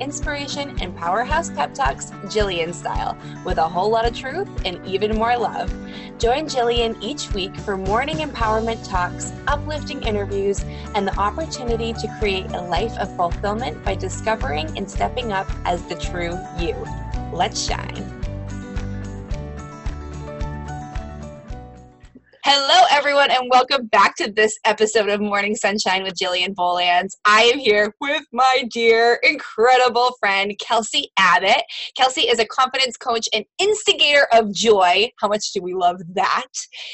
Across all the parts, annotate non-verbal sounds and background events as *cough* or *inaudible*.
inspiration, and powerhouse pep talks Jillian style, with a whole lot of truth and even more love. Join Jillian each week for morning empowerment talks, uplifting interviews, and the opportunity to create a life of fulfillment by discovering and stepping up as the true you. Let's shine. Hello, everyone, and welcome back to this episode of Morning Sunshine with Jillian Bolands. I am here with my dear, incredible friend, Kelsey Abbott. Kelsey is a confidence coach and instigator of joy. How much do we love that?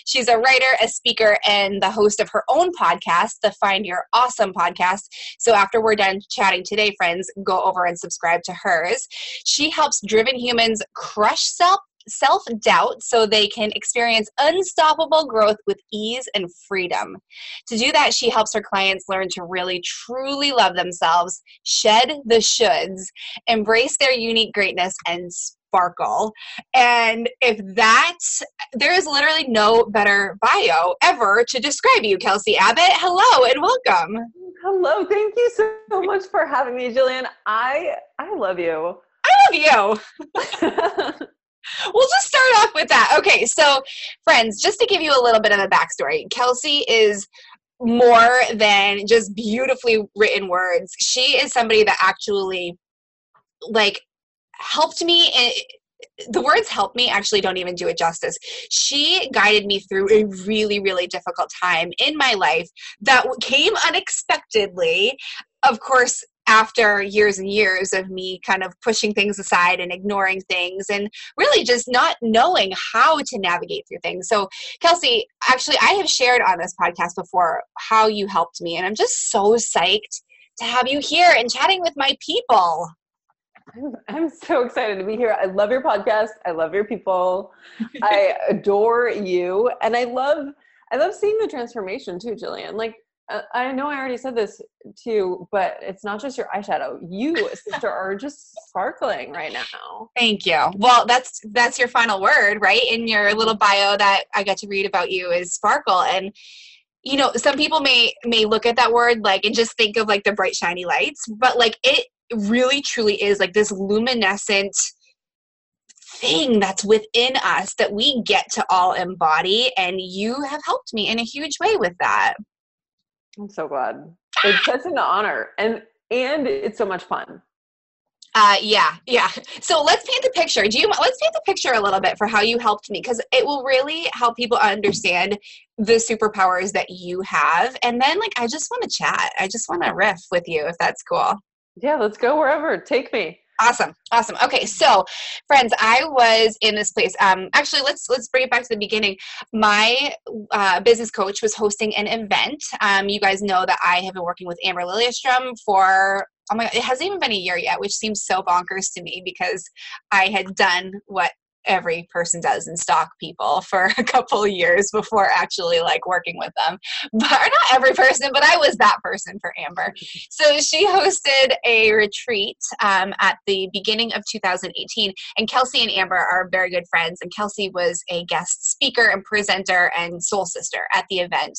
She's a writer, a speaker, and the host of her own podcast, the Find Your Awesome podcast. So after we're done chatting today, friends, go over and subscribe to hers. She helps driven humans crush self self doubt so they can experience unstoppable growth with ease and freedom. To do that, she helps her clients learn to really truly love themselves, shed the shoulds, embrace their unique greatness, and sparkle. And if that, there is literally no better bio ever to describe you, Kelsey Abbott. Hello and welcome. Hello, thank you so much for having me, Jillian. I I love you. I love you. *laughs* we'll just start off with that. Okay, so friends, just to give you a little bit of a backstory, Kelsey is more than just beautifully written words. She is somebody that actually like helped me in, the words help me actually don't even do it justice. She guided me through a really, really difficult time in my life that came unexpectedly. Of course, after years and years of me kind of pushing things aside and ignoring things and really just not knowing how to navigate through things. So, Kelsey, actually, I have shared on this podcast before how you helped me, and I'm just so psyched to have you here and chatting with my people. I'm so excited to be here. I love your podcast. I love your people. I *laughs* adore you. And I love I love seeing the transformation too, Jillian. Like Uh, I know I already said this too, but it's not just your eyeshadow. You, *laughs* sister, are just sparkling right now. Thank you. Well, that's that's your final word, right? In your little bio that I got to read about you is sparkle, and you know, some people may may look at that word like and just think of like the bright shiny lights, but like it really truly is like this luminescent thing that's within us that we get to all embody and you have helped me in a huge way with that I'm so glad. It's such an honor, and and it's so much fun. Uh, yeah, yeah. So let's paint the picture. Do you? Let's paint the picture a little bit for how you helped me, because it will really help people understand the superpowers that you have. And then, like, I just want to chat. I just want to riff with you, if that's cool. Yeah, let's go wherever. Take me. Awesome, awesome. Okay, so friends, I was in this place. Um, actually, let's let's bring it back to the beginning. My uh, business coach was hosting an event. Um, you guys know that I have been working with Amber Lilyestrom for oh my god, it hasn't even been a year yet, which seems so bonkers to me because I had done what every person does and stalk people for *laughs* a couple years before actually like working with them. *laughs* But not every person, but I was that person for Amber. So she hosted a retreat um, at the beginning of 2018, and Kelsey and Amber are very good friends. And Kelsey was a guest speaker and presenter and soul sister at the event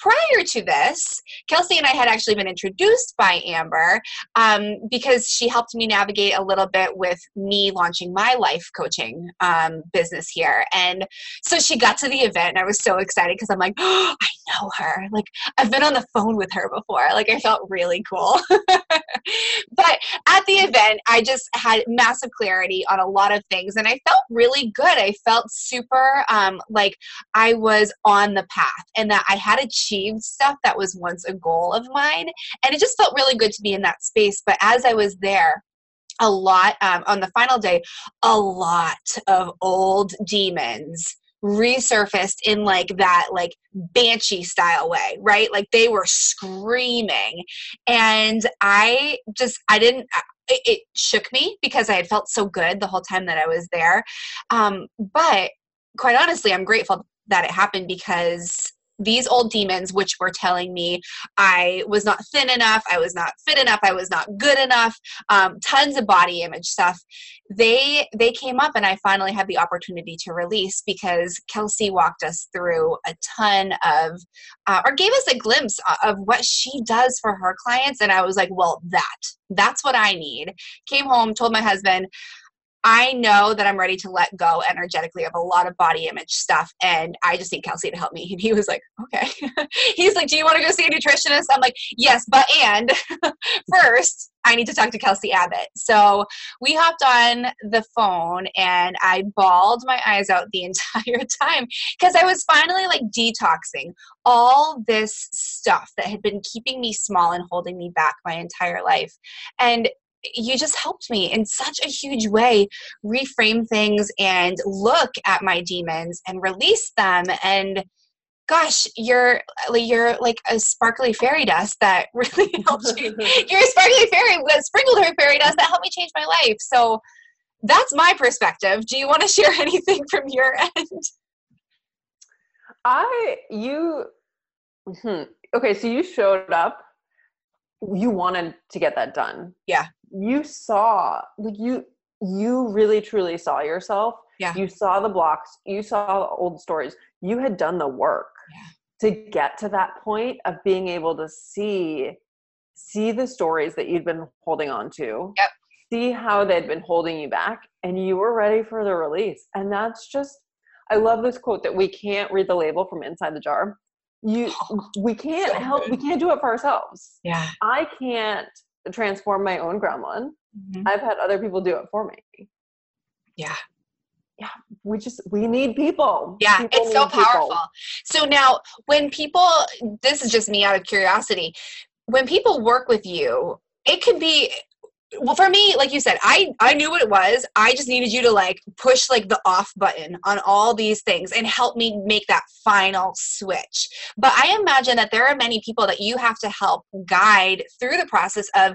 prior to this, Kelsey and I had actually been introduced by Amber um, because she helped me navigate a little bit with me launching my life coaching um, business here. And so she got to the event, and I was so excited because I'm like, oh, *gasps* I know her. Like, I've been on the phone with her before. Like, I felt really cool. *laughs* but at the event, I just had massive clarity on a lot of things, and I felt really good. I felt super um, like I was on the path and that I had achieved achieved stuff that was once a goal of mine. And it just felt really good to be in that space. But as I was there, a lot um, on the final day, a lot of old demons resurfaced in like that like banshee style way right like they were screaming and i just i didn't it, it, shook me because I had felt so good the whole time that I was there. Um, but quite honestly, I'm grateful that it happened because these old demons which were telling me i was not thin enough i was not fit enough i was not good enough um, tons of body image stuff. They they came up and i finally had the opportunity to release because kelsey walked us through a ton of uh, or gave us a glimpse of what she does for her clients. And i was like well that that's what i need. Came home told my husband I know that I'm ready to let go energetically of a lot of body image stuff, and I just need Kelsey to help me. *laughs* And he was like, okay. *laughs* He's like, do you want to go see a nutritionist? I'm like, yes, but and *laughs* first, I need to talk to Kelsey Abbott. So we hopped on the phone, and I bawled my eyes out the entire time because I was finally like detoxing all this stuff that had been keeping me small and holding me back my entire life. And you just helped me in such a huge way. Reframe things and look at my demons and release them. And gosh you're you're like a sparkly fairy dust that *laughs* really helped you. *laughs* You're a sparkly fairy with sprinkled her fairy dust that helped me change my life. So that's my perspective. Do you want to share *laughs* anything from your end? I you hmm. okay so you showed up you wanted to get that done. Yeah. You saw like you you really truly saw yourself. Yeah. You saw the blocks. You saw the old stories. You had done the work yeah. to get to that point of being able to see see the stories that you'd been holding on to. Yep. see how they'd been holding you back and you were ready for the release. And that's just i love this quote that we can't read the label from inside the jar you we can't so help good. we can't do it for ourselves yeah i can't transform my own gremlin. Mm-hmm. I've had other people do it for me. Yeah. Yeah, we just we need people. Yeah, people it's so powerful. People. So now when people this is just me out of curiosity, when people work with you, it could be well for me like you said i i knew what it was i just needed you to like push like the off button on all these things and help me make that final switch but i imagine that there are many people that you have to help guide through the process of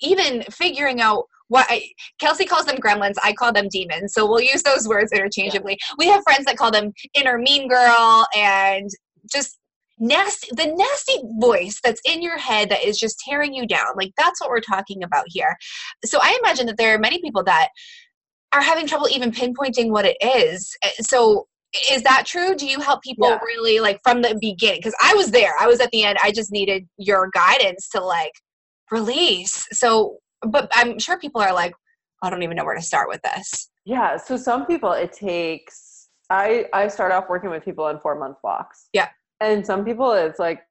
even figuring out what I, Kelsey calls them gremlins, I call them demons. So we'll use those words interchangeably. Yeah. We have friends that call them inner mean girl and just nasty the nasty voice that's in your head that is just tearing you down like that's what we're talking about here. So i imagine that there are many people that are having trouble even pinpointing what it is. Eh, so is that true? Do you help people yeah. really like from the beginning? Because i was there. I was at the end. I just needed your guidance to like release. So but i'm sure people are like i don't even know where to start with this. Yeah so some people it takes i i start off working with people in four month blocks. Yeah and some people, it's like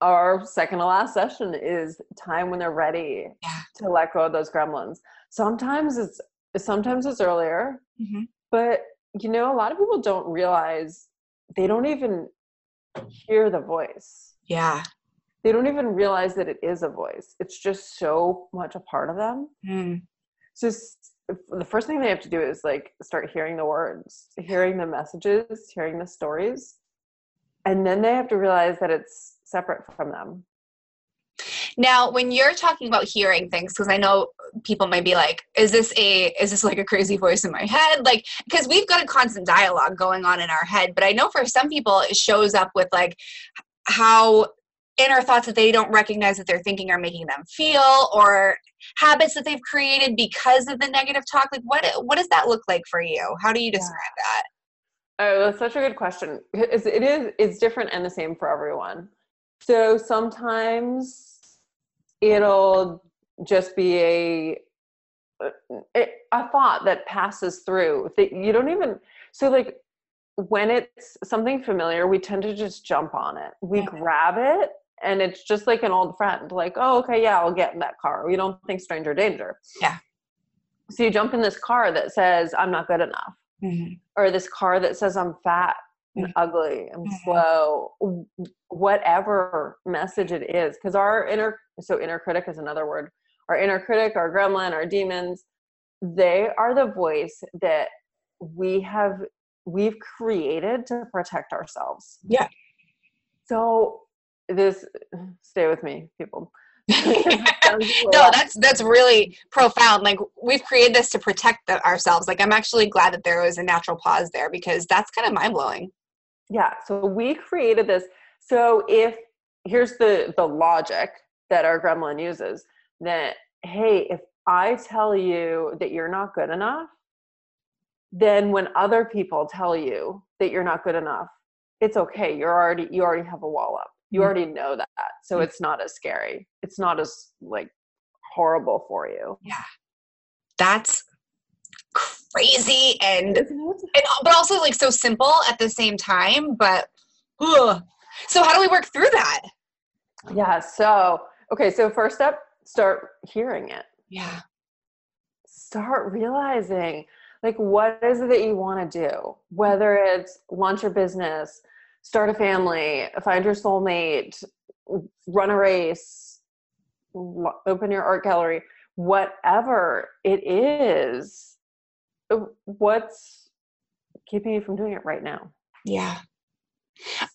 our second to last session is time when they're ready yeah. to let go of those gremlins. Sometimes it's sometimes it's earlier, mm-hmm. but you know, a lot of people don't realize they don't even hear the voice. Yeah. They don't even realize that it is a voice. It's just so much a part of them. Mm. So the first thing they have to do is like start hearing the words, hearing the messages, hearing the stories and then they have to realize that it's separate from them. Now when you're talking about hearing things because i know people might be like is this a is this like a crazy voice in my head? Like because we've got a constant dialogue going on in our head but i know for some people it shows up with like how inner thoughts that they don't recognize that they're thinking are making them feel or habits that they've created because of the negative talk. Like what what does that look like for you? How do you describe yeah. that Oh, that's such a good question. It's, it is, it's different and the same for everyone. So sometimes it'll just be a, uh, a thought that passes through that you don't even, so like when it's something familiar, we tend to just jump on it. We yeah. grab it and it's just like an old friend, like, oh, okay, yeah, I'll get in that car. We don't think stranger danger. Yeah. So you jump in this car that says, I'm not good enough mm-hmm. or this car that says I'm fat and mm-hmm. ugly and mm-hmm. slow, whatever message it is. Because our inner, so inner critic is another word. Our inner critic, our gremlin, our demons, they are the voice that we have we've created to protect ourselves. Yeah. So this stay with me, people. *laughs* no, that's that's really profound. Like we've created this to protect the, ourselves. Like I'm actually glad that there was a natural pause there because that's kind of mind blowing. Yeah. So we created this. So if here's the the logic that our gremlin uses that hey, if I tell you that you're not good enough, then when other people tell you that you're not good enough, it's okay. You're already you already have a wall up. You mm-hmm. already know that. So mm-hmm. it's not as scary. It's not as like horrible for you. Yeah. That's crazy and, and but also like so simple at the same time, but ugh. so how do we work through that? Yeah, so okay, so first step, start hearing it. Yeah. Start realizing like what is it that you want to do whether it's launch your business start a family find your soulmate run a race open your art gallery whatever it is what's keeping you from doing it right now? Yeah.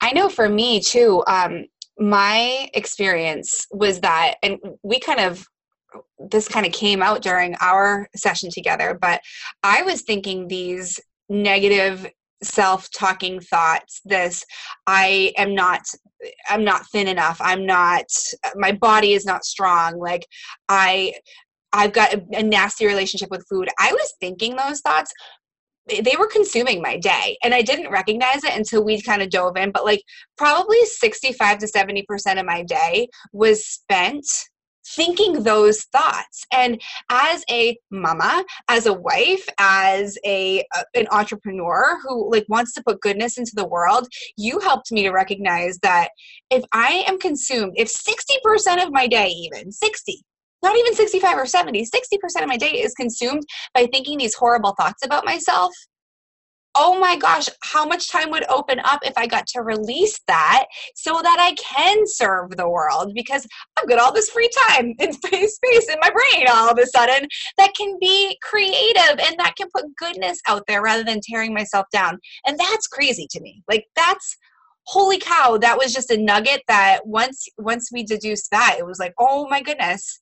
I know for me too um my experience was that and we kind of this kind of came out during our session together, but I was thinking these negative self-talking thoughts this i am not i'm not thin enough. I'm not my body is not strong. Like i i've got a, a nasty relationship with food. I was thinking those thoughts. They were consuming my day and i didn't recognize it until we kind of dove in but like probably 65 to 70 percent of my day was spent thinking those thoughts. And as a mama as a wife as a, a, an entrepreneur who like wants to put goodness into the world you helped me to recognize that if i am consumed if 60% of my day even 60 not even 65 or 70 60% of my day is consumed by thinking these horrible thoughts about myself oh my gosh, how much time would open up if I got to release that so that I can serve the world because I've got all this free time and *laughs* space in my brain all of a sudden that can be creative and that can put goodness out there rather than tearing myself down. And that's crazy to me. Like that's holy cow, that was just a nugget that once once we deduced that, it was like, oh my goodness,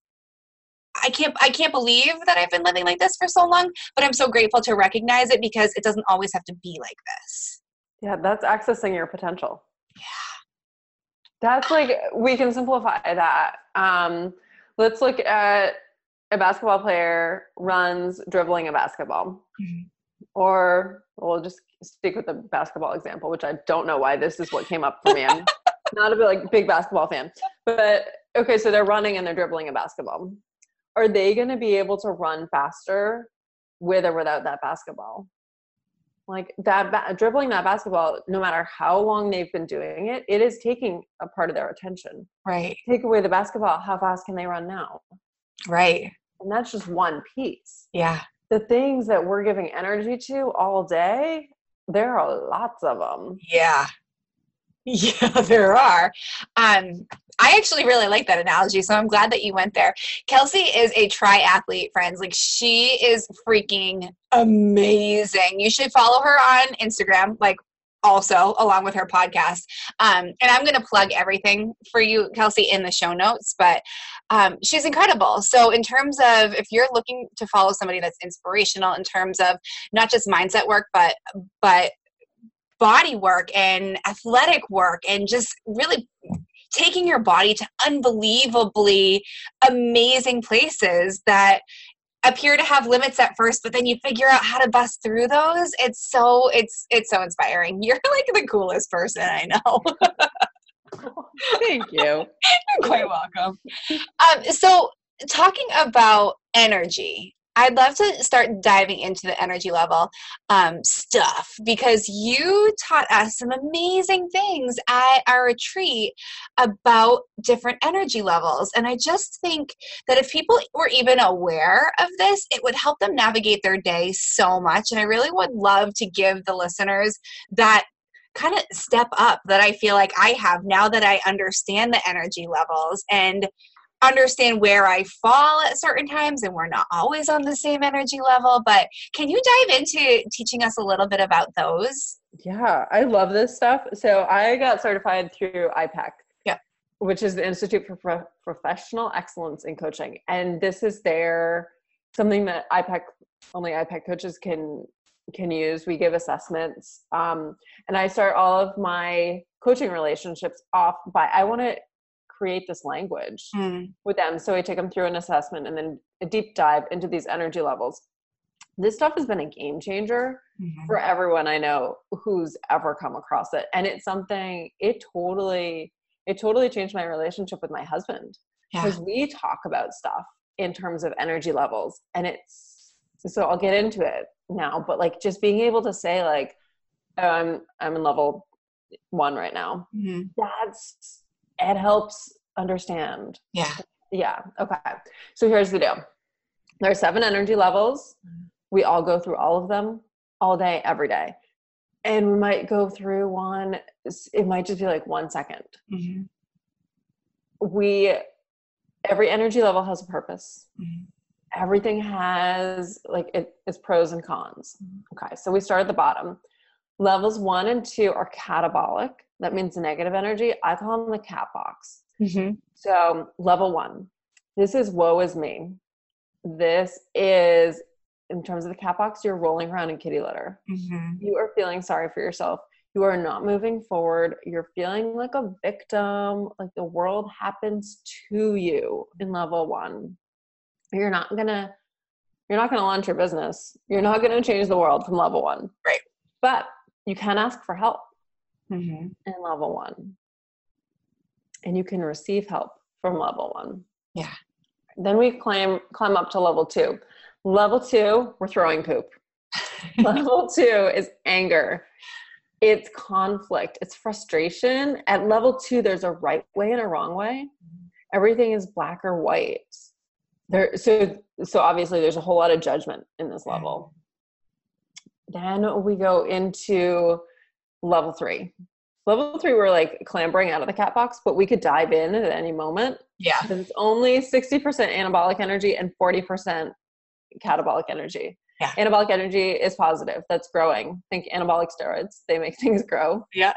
I can't I can't believe that I've been living like this for so long, but I'm so grateful to recognize it because it doesn't always have to be like this. Yeah, that's accessing your potential. Yeah. That's like we can simplify that. Um, let's look at a basketball player runs dribbling a basketball. Mm-hmm. Or we'll just stick with the basketball example, which I don't know why this is what came up for me. I'm *laughs* not a like big basketball fan. But okay, so they're running and they're dribbling a basketball are they going to be able to run faster with or without that basketball? Like that ba- dribbling that basketball, no matter how long they've been doing it, it is taking a part of their attention. Right. Take away the basketball, how fast can they run now? Right. And that's just one piece. Yeah. The things that we're giving energy to all day, there are lots of them. Yeah. *laughs* Yeah, there are. Um, I actually really like that analogy, so I'm glad that you went there. Kelsey is a triathlete, friends. Like she is freaking amazing. You should follow her on Instagram, like also along with her podcast. Um, and I'm going to plug everything for you, Kelsey, in the show notes. But um, she's incredible. So, in terms of if you're looking to follow somebody that's inspirational in terms of not just mindset work, but but body work and athletic work and just really taking your body to unbelievably amazing places that appear to have limits at first but then you figure out how to bust through those. It's so it's it's so inspiring. *laughs* You're like the coolest person i know. *laughs* Thank you. You're quite welcome. Um, so talking about energy I'd love to start diving into the energy level um, stuff because you taught us some amazing things at our retreat about different energy levels. And I just think that if people were even aware of this, it would help them navigate their day so much. And I really would love to give the listeners that kind of step up that I feel like I have now that I understand the energy levels and understand where I fall at certain times and we're not always on the same energy level. But can you dive into teaching us a little bit about those? Yeah, I love this stuff. So I got certified through IPEC. Yeah. which is the Institute for Pro- Professional Excellence in Coaching. And this is their something that IPEC only IPEC coaches can can use. We give assessments. Um, and I start all of my coaching relationships off by I want to create this language Mm. with them. So I take them through an assessment and then a deep dive into these energy levels. This stuff has been a game changer Mhm. for everyone I know who's ever come across it. And it's something it totally it totally changed my relationship with my husband Yeah. because we talk about stuff in terms of energy levels and it's so I'll get into it now, but like just being able to say like oh, I'm I'm in level 1 right now. Mhm. That's it helps understand Yeah. yeah. Okay. So here's the deal. There are seven energy levels. We all go through all of them all day, every day. And we might go through one, it might just be like one second. Mhm. We, every energy level has a purpose. Mhm. Everything has like it, its pros and cons. Okay. So we start at the bottom. Levels one and two are catabolic. That means negative energy. I call them the cat box. Mhm. So, level one, this is woe is me. This is, in terms of the cat box, you're rolling around in kitty litter. Mhm. You are feeling sorry for yourself. You are not moving forward. You're feeling like a victim, like the world happens to you in level one. You're not gonna, you're not gonna launch your business. You're not gonna change the world from level one. Right. But you can ask for help Mhm. in level one. And you can receive help from level one. Yeah. Then we climb climb up to level two. Level two, we're throwing poop. *laughs* level two is anger. It's conflict. It's frustration. At level two, there's a right way and a wrong way. Everything is black or white. There so so obviously there's a whole lot of judgment in this level. Then we go into level three. Level three, we're like clambering out of the cat box, but we could dive in at any moment. Yeah. Because it's only 60% anabolic energy and 40% catabolic energy. Yeah. Anabolic energy is positive, that's growing. Think anabolic steroids, they make *laughs* things grow. Yeah.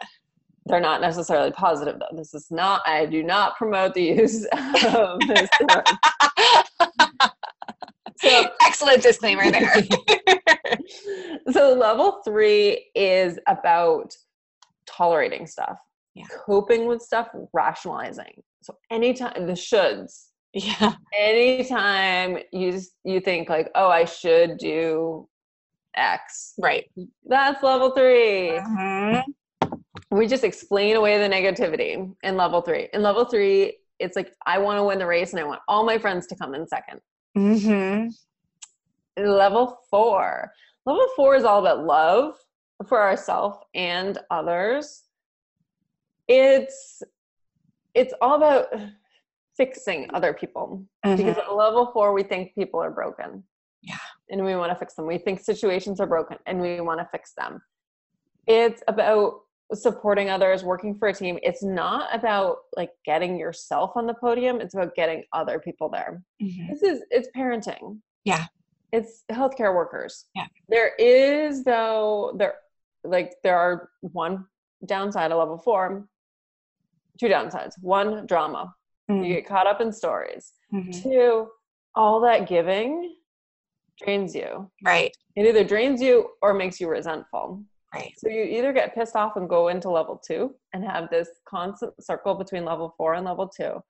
They're not necessarily positive, though. This is not, I do not promote the use *laughs* of steroids. *laughs* So, Excellent disclaimer there. So level three is about tolerating stuff Yeah. coping with stuff rationalizing so anytime the shoulds yeah. anytime you you think like oh i should do x Right. that's level three Mhm. we just explain away the negativity in level three in level three it's like i want to win the race and i want all my friends to come in second Mhm. level four level four is all about love for ourselves and others. It's it's all about fixing other people. Because Mhm. at level four we think people are broken. Yeah. and we want to fix them. We think situations are broken and we want to fix them. It's about supporting others working for a team. It's not about like getting yourself on the podium. It's about getting other people there. Mhm. this is it's parenting. Yeah. It's healthcare workers Yeah. there is though there like there are one downside of level four two downsides one drama you Mhm. get caught up in stories Mhm. two all that giving drains you Right. it either drains you or makes you resentful Right. so you either get pissed off and go into level two and have this constant circle between level four and level two,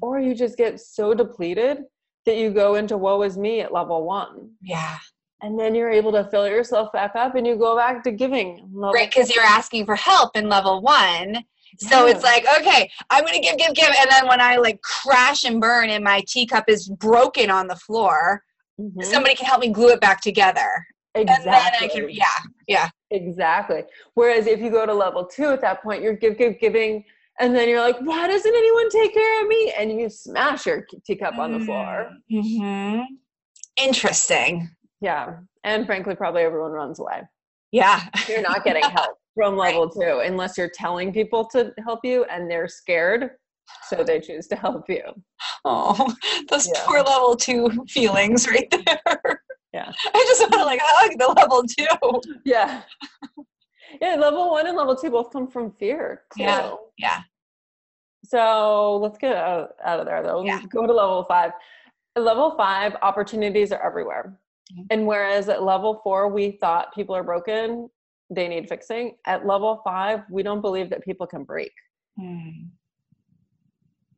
or you just get so depleted that you go into woe is me at level one. Yeah. And then you're able to fill yourself back up and you go back to giving. level Right. Because you're asking for help in level one. So it's like, okay, I'm gonna give, give, give, and then when I like crash and burn and my teacup is broken on the floor, Mhm. somebody can help me glue it back together, exactly. and then I can, yeah, yeah, Exactly. Whereas if you go to level two at that point, you're give, give, giving, and then you're like, why doesn't anyone take care of me? And you smash your teacup on the floor. Mm-hmm. Interesting. Yeah. And frankly, probably everyone runs away. Yeah. You're not getting *laughs* help from level two unless you're telling people to help you and they're scared. So they choose to help you. Oh, those Yeah. poor level two feelings right there. Yeah. *laughs* I just want to like hug the level two. Yeah. Yeah. Level one and level two both come from fear. Too. Yeah. Yeah. So let's get out, out of there though. Yeah. Go to level five. At level five, opportunities are everywhere. Mhm. And whereas at level four, we thought people are broken, they need fixing. At level five, we don't believe that people can break. Hmm.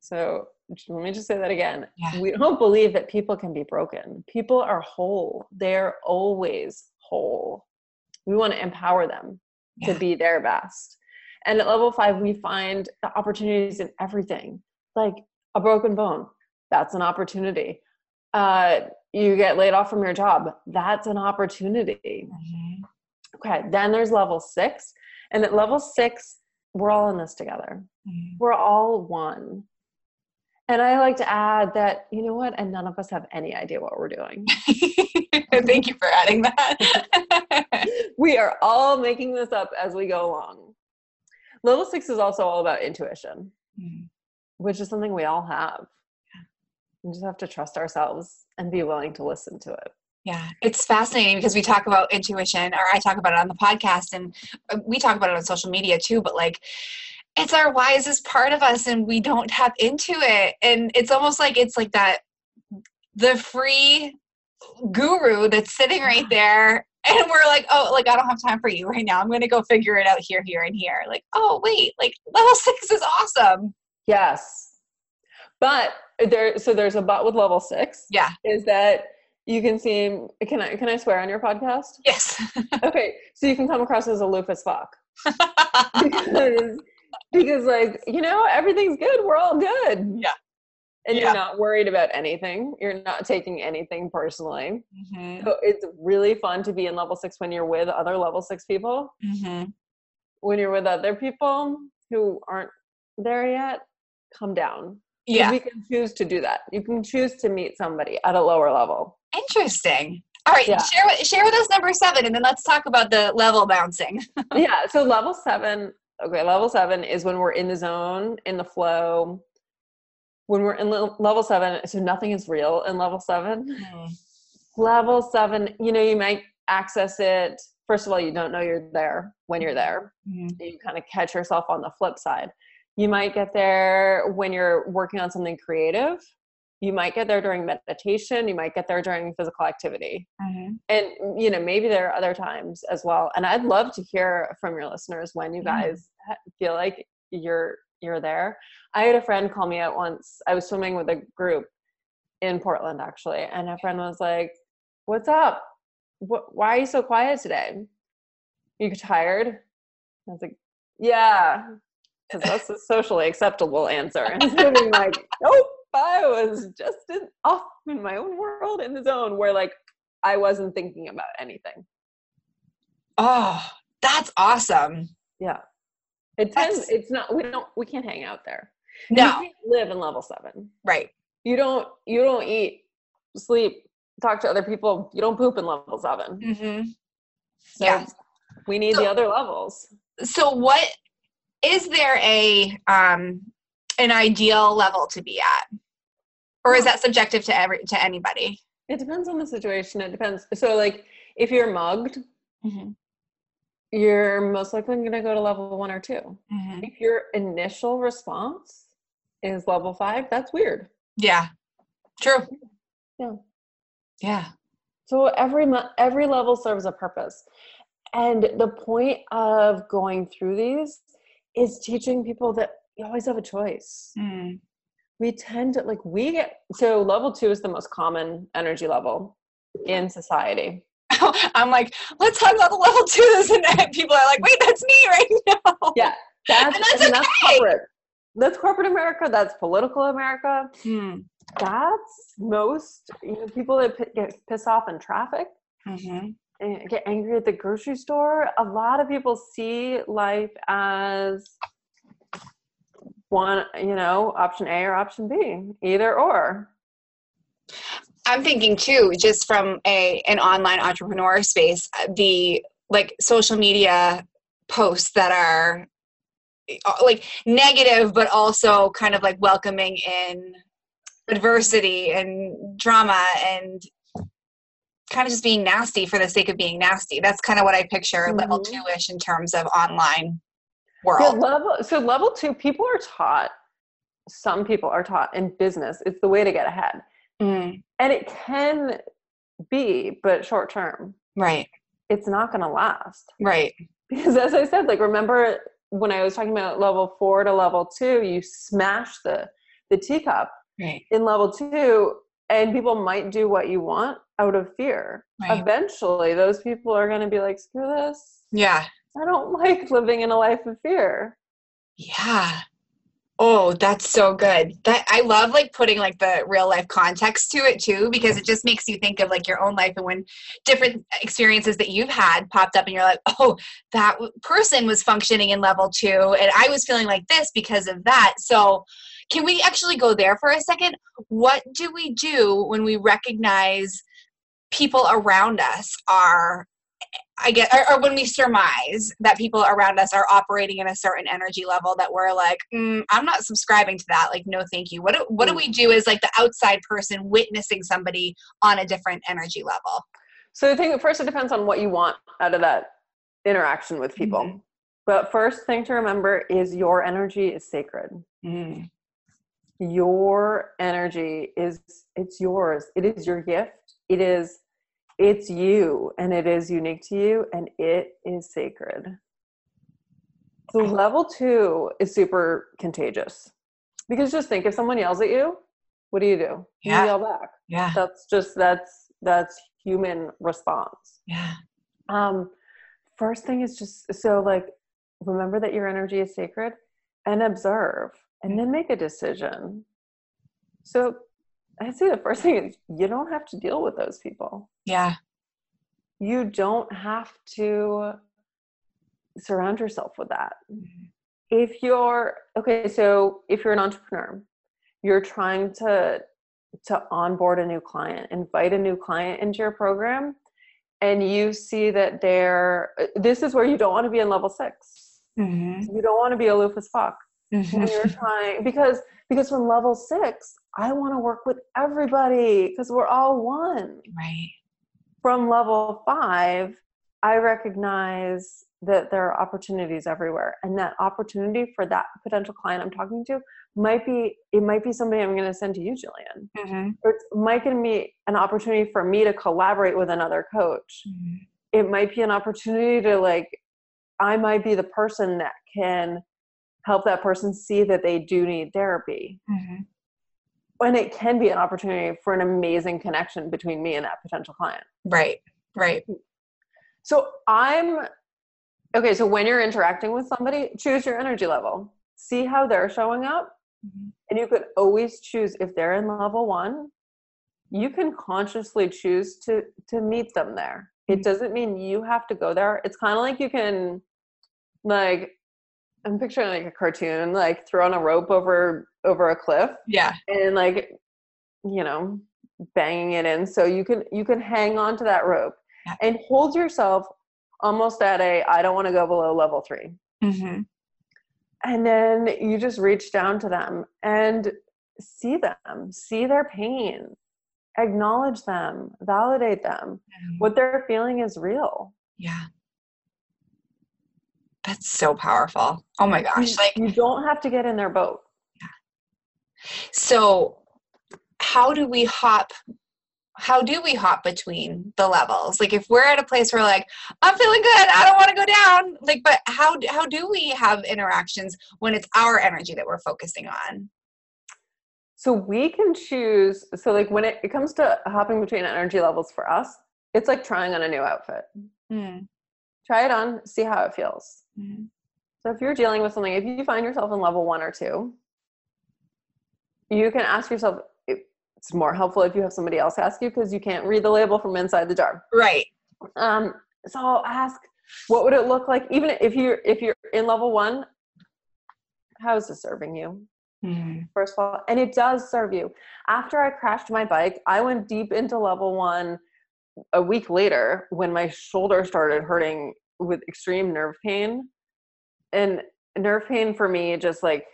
So let me just say that again. Yeah. We don't believe that people can be broken. People are whole. They're always whole. We want to empower them Yeah. to be their best. And at level five, we find the opportunities in everything, like a broken bone. That's an opportunity. Uh, you get laid off from your job. That's an opportunity. Mhm. Okay. Then there's level six. And at level six, we're all in this together Mhm. we're all one. And I like to add that, you know what? And none of us have any idea what we're doing. *laughs* *laughs* Thank you for adding that. *laughs* we are all making this up as we go along. Level six is also all about intuition, Mhm. which is something we all have. We just have to trust ourselves and be willing to listen to it. Yeah, it's fascinating because we talk about intuition, or I talk about it on the podcast, and uh, we talk about it on social media too. But like, it's our wisest part of us, and we don't tap into it. And it's almost like it's like that the free guru that's sitting right there, and we're like, oh, like I don't have time for you right now. I'm going to go figure it out here, here, and here. Like, oh wait, like level six is awesome. Yes. But there, so there's a but with level six Yeah. is that you can seem, can I, can I swear on your podcast? Yes. *laughs* Okay. So you can come across as aloof as fuck. *laughs* because because like you know everything's good we're all good Yeah. And Yeah. you're not worried about anything you're not taking anything personally Mhm. so it's really fun to be in level six when you're with other level six people Mhm. when you're with other people who aren't there yet come down. Yeah. we can choose to do that you can choose to meet somebody at a lower level Interesting. All right, Yeah. share share with us number seven, and then let's talk about the level bouncing. *laughs* yeah so level seven okay level seven is when we're in the zone in the flow when we're in level seven so nothing is real in level seven. Level seven you know you might access it. First of all you don't know you're there when you're there. Mhm. you kind of catch yourself on the flip side. You might get there when you're working on something creative. You might get there during meditation. You might get there during physical activity. Mhm. and you know maybe there are other times as well. And i'd love to hear from your listeners when you guys ha- feel like you're you're there i had a friend call me out once i was swimming with a group in portland actually and a friend was like what's up what, why are you so quiet today you tired i was like yeah because that's a socially acceptable answer and so being like nope i was just in, off in my own world in the zone where like I wasn't thinking about anything. Oh, that's awesome. Yeah. It tends it's not we don't we can't hang out there. You No, can't live in level seven. right. You don't you don't eat, sleep, talk to other people, you don't poop in level seven. mm-hmm. So Yeah. we need So- the other levels. So, what is there a um an ideal level to be at, or is that subjective to every to anybody? It depends on the situation. It depends. So like if you're mugged, Mm-hmm. You're most likely gonna go to level one or two. Mm-hmm. If your initial response is level five, that's weird. Yeah, true. Yeah. Yeah. So every every level serves a purpose. And the point of going through these is teaching people that you always have a choice. Mm. We tend to like we get so level 2 is the most common energy level in society. *laughs* I'm like, let's talk about the level twos, *laughs* and people are like, wait, that's me right *laughs* now. Yeah. That's And that's and that's corporate. That's corporate America, that's political America. Hmm. That's most you know people that p- get pissed off in traffic. Mm-hmm. and get angry at the grocery store. A lot of people see life as one, you know, option A or option B, either or. I'm thinking too, just from a an online entrepreneur space, uh, the like social media posts that are uh, like negative, but also kind of like welcoming in adversity and drama and kind of just being nasty for the sake of being nasty. That's kind of what I picture level Mhm. two ish in terms of online Yeah, world. level, so level two, people are taught some people are taught in business it's the way to get ahead Mm, and it can be but short term right. it's not going to last Right. because as i said like remember when i was talking about level 4 to level 2 you smash the the teacup Right. in level 2 and people might do what you want out of fear Right. eventually those people are going to be like screw this Yeah. i don't *laughs* like living in a life of fear Yeah. Oh, that's so good. That I love like putting like the real life context to it too because it just makes you think of like your own life and when different experiences that you've had popped up and you're like, "Oh, that person was functioning in level 2 and I was feeling like this because of that." So, can we actually go there for a second? What do we do when we recognize people around us are I get, or, or when we surmise that people around us are operating in a certain energy level that we're like, mm, I'm not subscribing to that. Like, no, thank you. What do, what do we do as like the outside person witnessing somebody on a different energy level? so the thing first it depends on what you want out of that interaction with people Mhm. but first thing to remember is your energy is sacred Mm, your energy is it's yours it is your gift it is it's you and it is unique to you and it is sacred. So level two is super contagious. Because just think if someone yells at you what do you do? Yeah. you yell back. Yeah, that's just that's that's human response. Yeah, um first thing is just so like remember that your energy is sacred and observe and then make a decision. So i'd say the first thing is you don't have to deal with those people yeah, you don't have to surround yourself with that Mhm. if you're okay so if you're an entrepreneur you're trying to to onboard a new client invite a new client into your program and you see that they're this is where you don't want to be in level six Mhm. you don't want to be aloof as fuck when Mhm. you're trying because because from level six i want to work with everybody because we're all one right, from level five, I recognize that there are opportunities everywhere. And that opportunity for that potential client I'm talking to might be, it might be somebody I'm going to send to you, Jillian. Mhm. It might going to be an opportunity for me to collaborate with another coach. Mhm. It might be an opportunity to like, I might be the person that can help that person see that they do need therapy. Mhm. And it can be an opportunity for an amazing connection between me and that potential client. right, right, So I'm okay. So when you're interacting with somebody, choose your energy level. See how they're showing up. Mhm. And you could always choose if they're in level one, you can consciously choose to to meet them there. It Mhm. doesn't mean you have to go there. It's kind of like you can like I'm picturing like a cartoon, like throw on a rope over over a cliff yeah, and like you know banging it in so you can you can hang on to that rope Yeah. and hold yourself almost at a i don't want to go below level three Mhm. and then you just reach down to them and see them see their pain acknowledge them validate them what they're feeling is real yeah. That's so powerful. Oh my gosh. you, Like, you don't have to get in their boat So, how do we hop? How do we hop between the levels? Like, if we're at a place where, like, I'm feeling good, I don't want to go down. Like, but how how do we have interactions when it's our energy that we're focusing on? so we can choose so like when it, it comes to hopping between energy levels for us it's like trying on a new outfit Mm, try it on see how it feels mm, so if you're dealing with something if you find yourself in level one or two you can ask yourself it's more helpful if you have somebody else ask you because you can't read the label from inside the jar. Right. um, so I'll ask what would it look like? Even if you're if you're in level one how is this serving you? Mm, first of all and it does serve you. After i crashed my bike i went deep into level one a week later when my shoulder started hurting with extreme nerve pain and nerve pain for me just like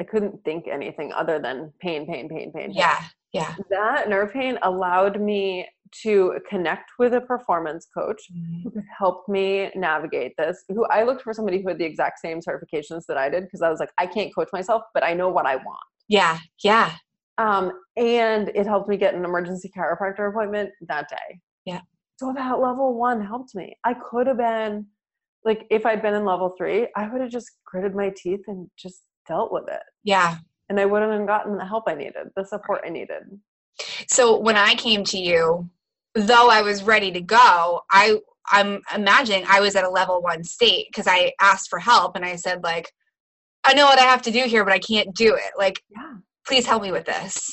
i couldn't think anything other than pain pain pain pain, pain. yeah. Yeah. that nerve pain allowed me to connect with a performance coach Mm, who could help me navigate this. Who I looked for somebody who had the exact same certifications that I did because I was like, I can't coach myself, but I know what I want. Yeah, yeah. Um, and it helped me get an emergency chiropractor appointment that day. Yeah. So that level one helped me. I could have been like if I'd been in level three, I would have just gritted my teeth and just dealt with it. Yeah. And I wouldn't have gotten the help I needed, the support I needed. So when I came to you, though I was ready to go, I I'm imagining I was at a level one state because I asked for help and I said like, I know what I have to do here, but I can't do it. Like, Yeah. please help me with this.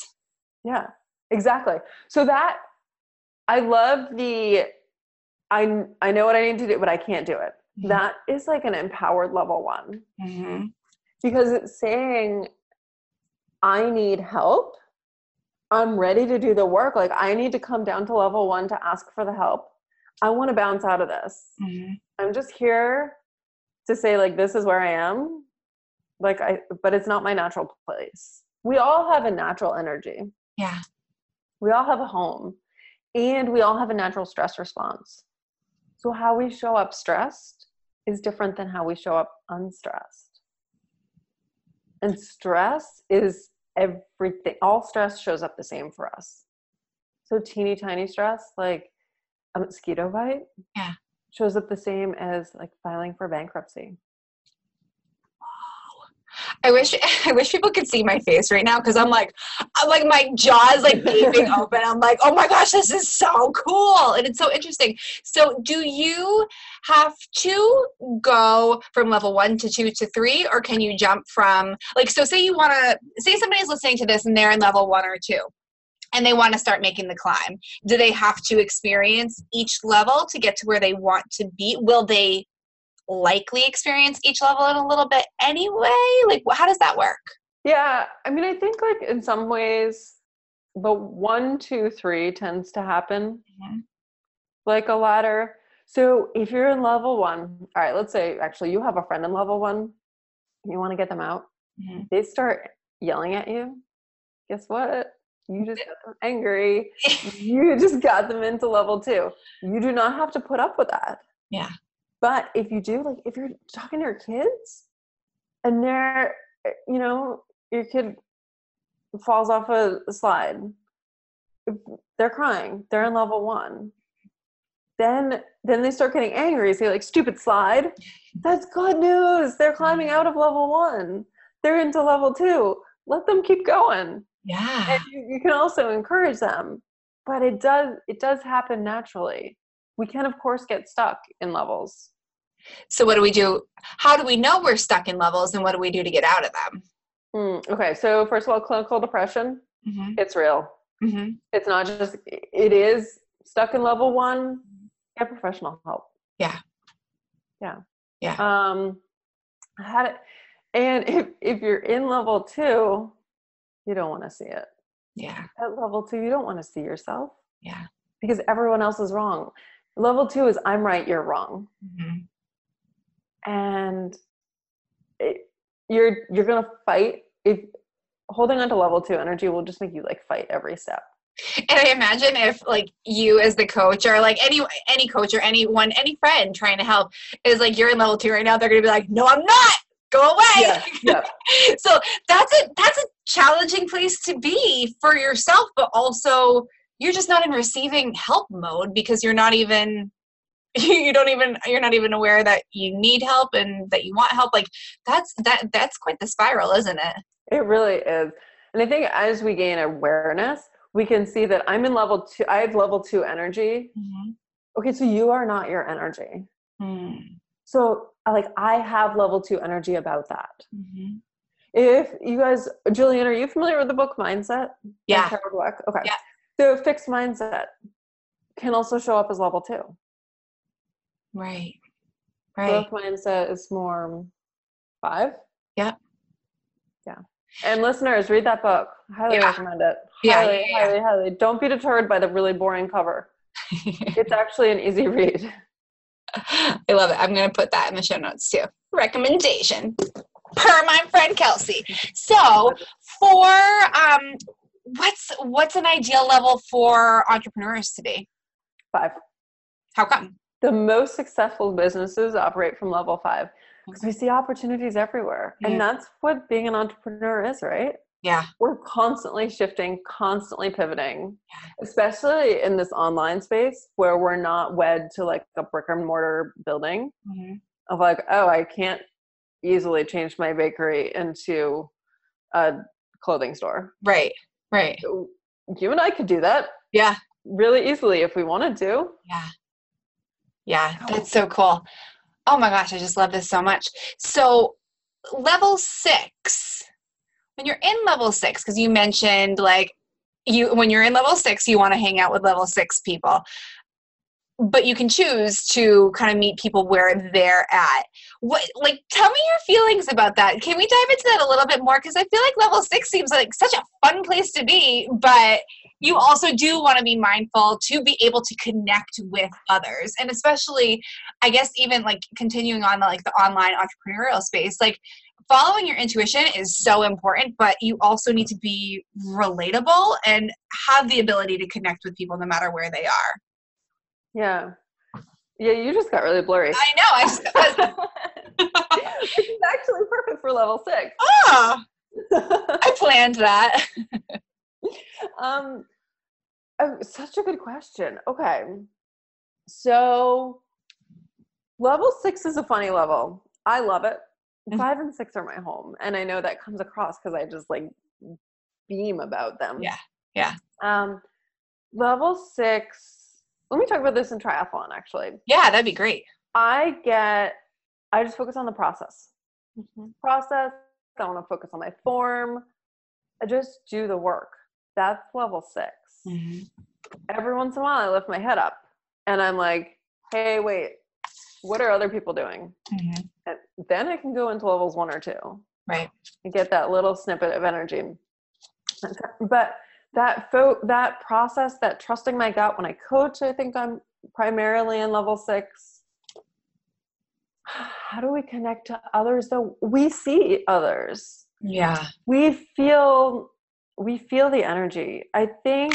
Yeah, exactly. So that I love the I I know what I need to do, but I can't do it. Mhm. That is like an empowered level one Mm-hmm. because it's saying I need help. I'm ready to do the work. Like I need to come down to level one to ask for the help. I want to bounce out of this. Mm-hmm. I'm just here to say like this is where I am. Like I but it's not my natural place. We all have a natural energy. Yeah. We all have a home and we all have a natural stress response. So, how we show up stressed is different than how we show up unstressed. And stress is everything, all stress shows up the same for us. So, teeny tiny stress, like a mosquito bite, Yeah. shows up the same as like filing for bankruptcy. I wish *laughs* I wish people could see my face right now because I'm like I'm like my jaw is like gaping *laughs* open. I'm like, oh my gosh, this is so cool. And it's so interesting. So do you have to go from level one to two to three, or can you jump from like so say you wanna say somebody's listening to this and they're in level one or two and they want to start making the climb. Do they have to experience each level to get to where they want to be? Will they likely experience each level in a little bit anyway? Like, how does that work? Yeah, I mean, I think like in some ways, the one, two, three tends to happen Mhm. like a ladder. So if you're in level one, all right, let's say actually you have a friend in level one, you want to get them out, Mhm. they start yelling at you. Guess what? You just got them angry. *laughs* you just got them into level two. You do not have to put up with that. Yeah. But if you do, like if you're talking to your kids and they're, eh, you know, your kid falls off a slide, they're crying, they're in level one. Then then they start getting angry, say like stupid slide. That's good news. They're climbing out of level one. They're into level two. Let them keep going yeah. and you, you can also encourage them but it does it does happen naturally we can of course get stuck in levels So, what do we do? How do we know we're stuck in levels, and what do we do to get out of them? Mm, okay so first of all clinical depression Mm-hmm. it's real Mm-hmm. it's not just it is stuck in level one get professional help Yeah. yeah Yeah. um had it and if if you're in level two you don't want to see it Yeah. at level two you don't want to see yourself Yeah. because everyone else is wrong level two is i'm right you're wrong Mm-hmm. and it, you're you're gonna fight if holding on to level two energy will just make you like fight every step And I imagine if like you as the coach or like any any coach or anyone any friend trying to help is like you're in level two right now, they're gonna be like, no, I'm not. Go away. yeah *laughs* so that's a that's a challenging place to be for yourself, but also you're just not in receiving help mode because you're not even *laughs* you don't even you're not even aware that you need help and that you want help. Like that's that that's quite the spiral isn't it? It really is. And i think as we gain awareness we can see that i'm in level two i have level two energy. Okay so you are not your energy. Hmm. so like i have level two energy about that. Mhm. if you guys julian are you familiar with the book mindset? Yeah. Dweck? okay. Yeah. So fixed mindset can also show up as level two right right growth mindset is more five. Yeah. Yeah. And listeners, read that book. Highly Yeah. recommend it. Yeah, Highly, yeah, yeah. highly, highly. Don't be deterred by the really boring cover. *laughs* It's actually an easy read. I love it. I'm going to put that in the show notes too. Recommendation per my friend Kelsey. So, for um, what's what's an ideal level for entrepreneurs to be? Five. How come? The most successful businesses operate from level five because we see opportunities everywhere. Yeah. And that's what being an entrepreneur is, right? Yeah. We're constantly shifting, constantly pivoting, especially in this online space where we're not wed to like a brick and mortar building Mm-hmm. of like, oh, I can't easily change my bakery into a clothing store. Right. Right. You and I could do that Yeah. really easily if we wanted to. Yeah. Yeah. That's so cool. Oh my gosh, I just love this so much. So, level six, when you're in level six, because you mentioned like you, when you're in level six, you want to hang out with level six people, but you can choose to kind of meet people where they're at. What, like, tell me your feelings about that. Can we dive into that a little bit more? Because I feel like level six seems like such a fun place to be, but you also do want to be mindful to be able to connect with others and especially i guess even like continuing on the like the online entrepreneurial space like following your intuition is so important but you also need to be relatable and have the ability to connect with people no matter where they are Yeah. Yeah, you just got really blurry. i know i *laughs* just, is actually perfect for level six. oh, *laughs* i planned that um, oh, such a good question. Okay. So, level six is a funny level. I love it. Mhm. Five and six are my home. And I know that comes across because I just like beam about them. Yeah, yeah. Um, level six, let me talk about this in triathlon actually. yeah that'd be great I get, I just focus on the process. Process. I want to focus on my form. I just do the work. That's level 6 Mhm. Every once in a while, I lift my head up and I'm like, hey, wait, what are other people doing? Mhm. And then I can go into levels one or two right and get that little snippet of energy. *laughs* But that fo- that process, that trusting my gut when I coach, I think I'm primarily in level six. *sighs* How do we connect to others though? We see others. yeah We feel we feel the energy. I think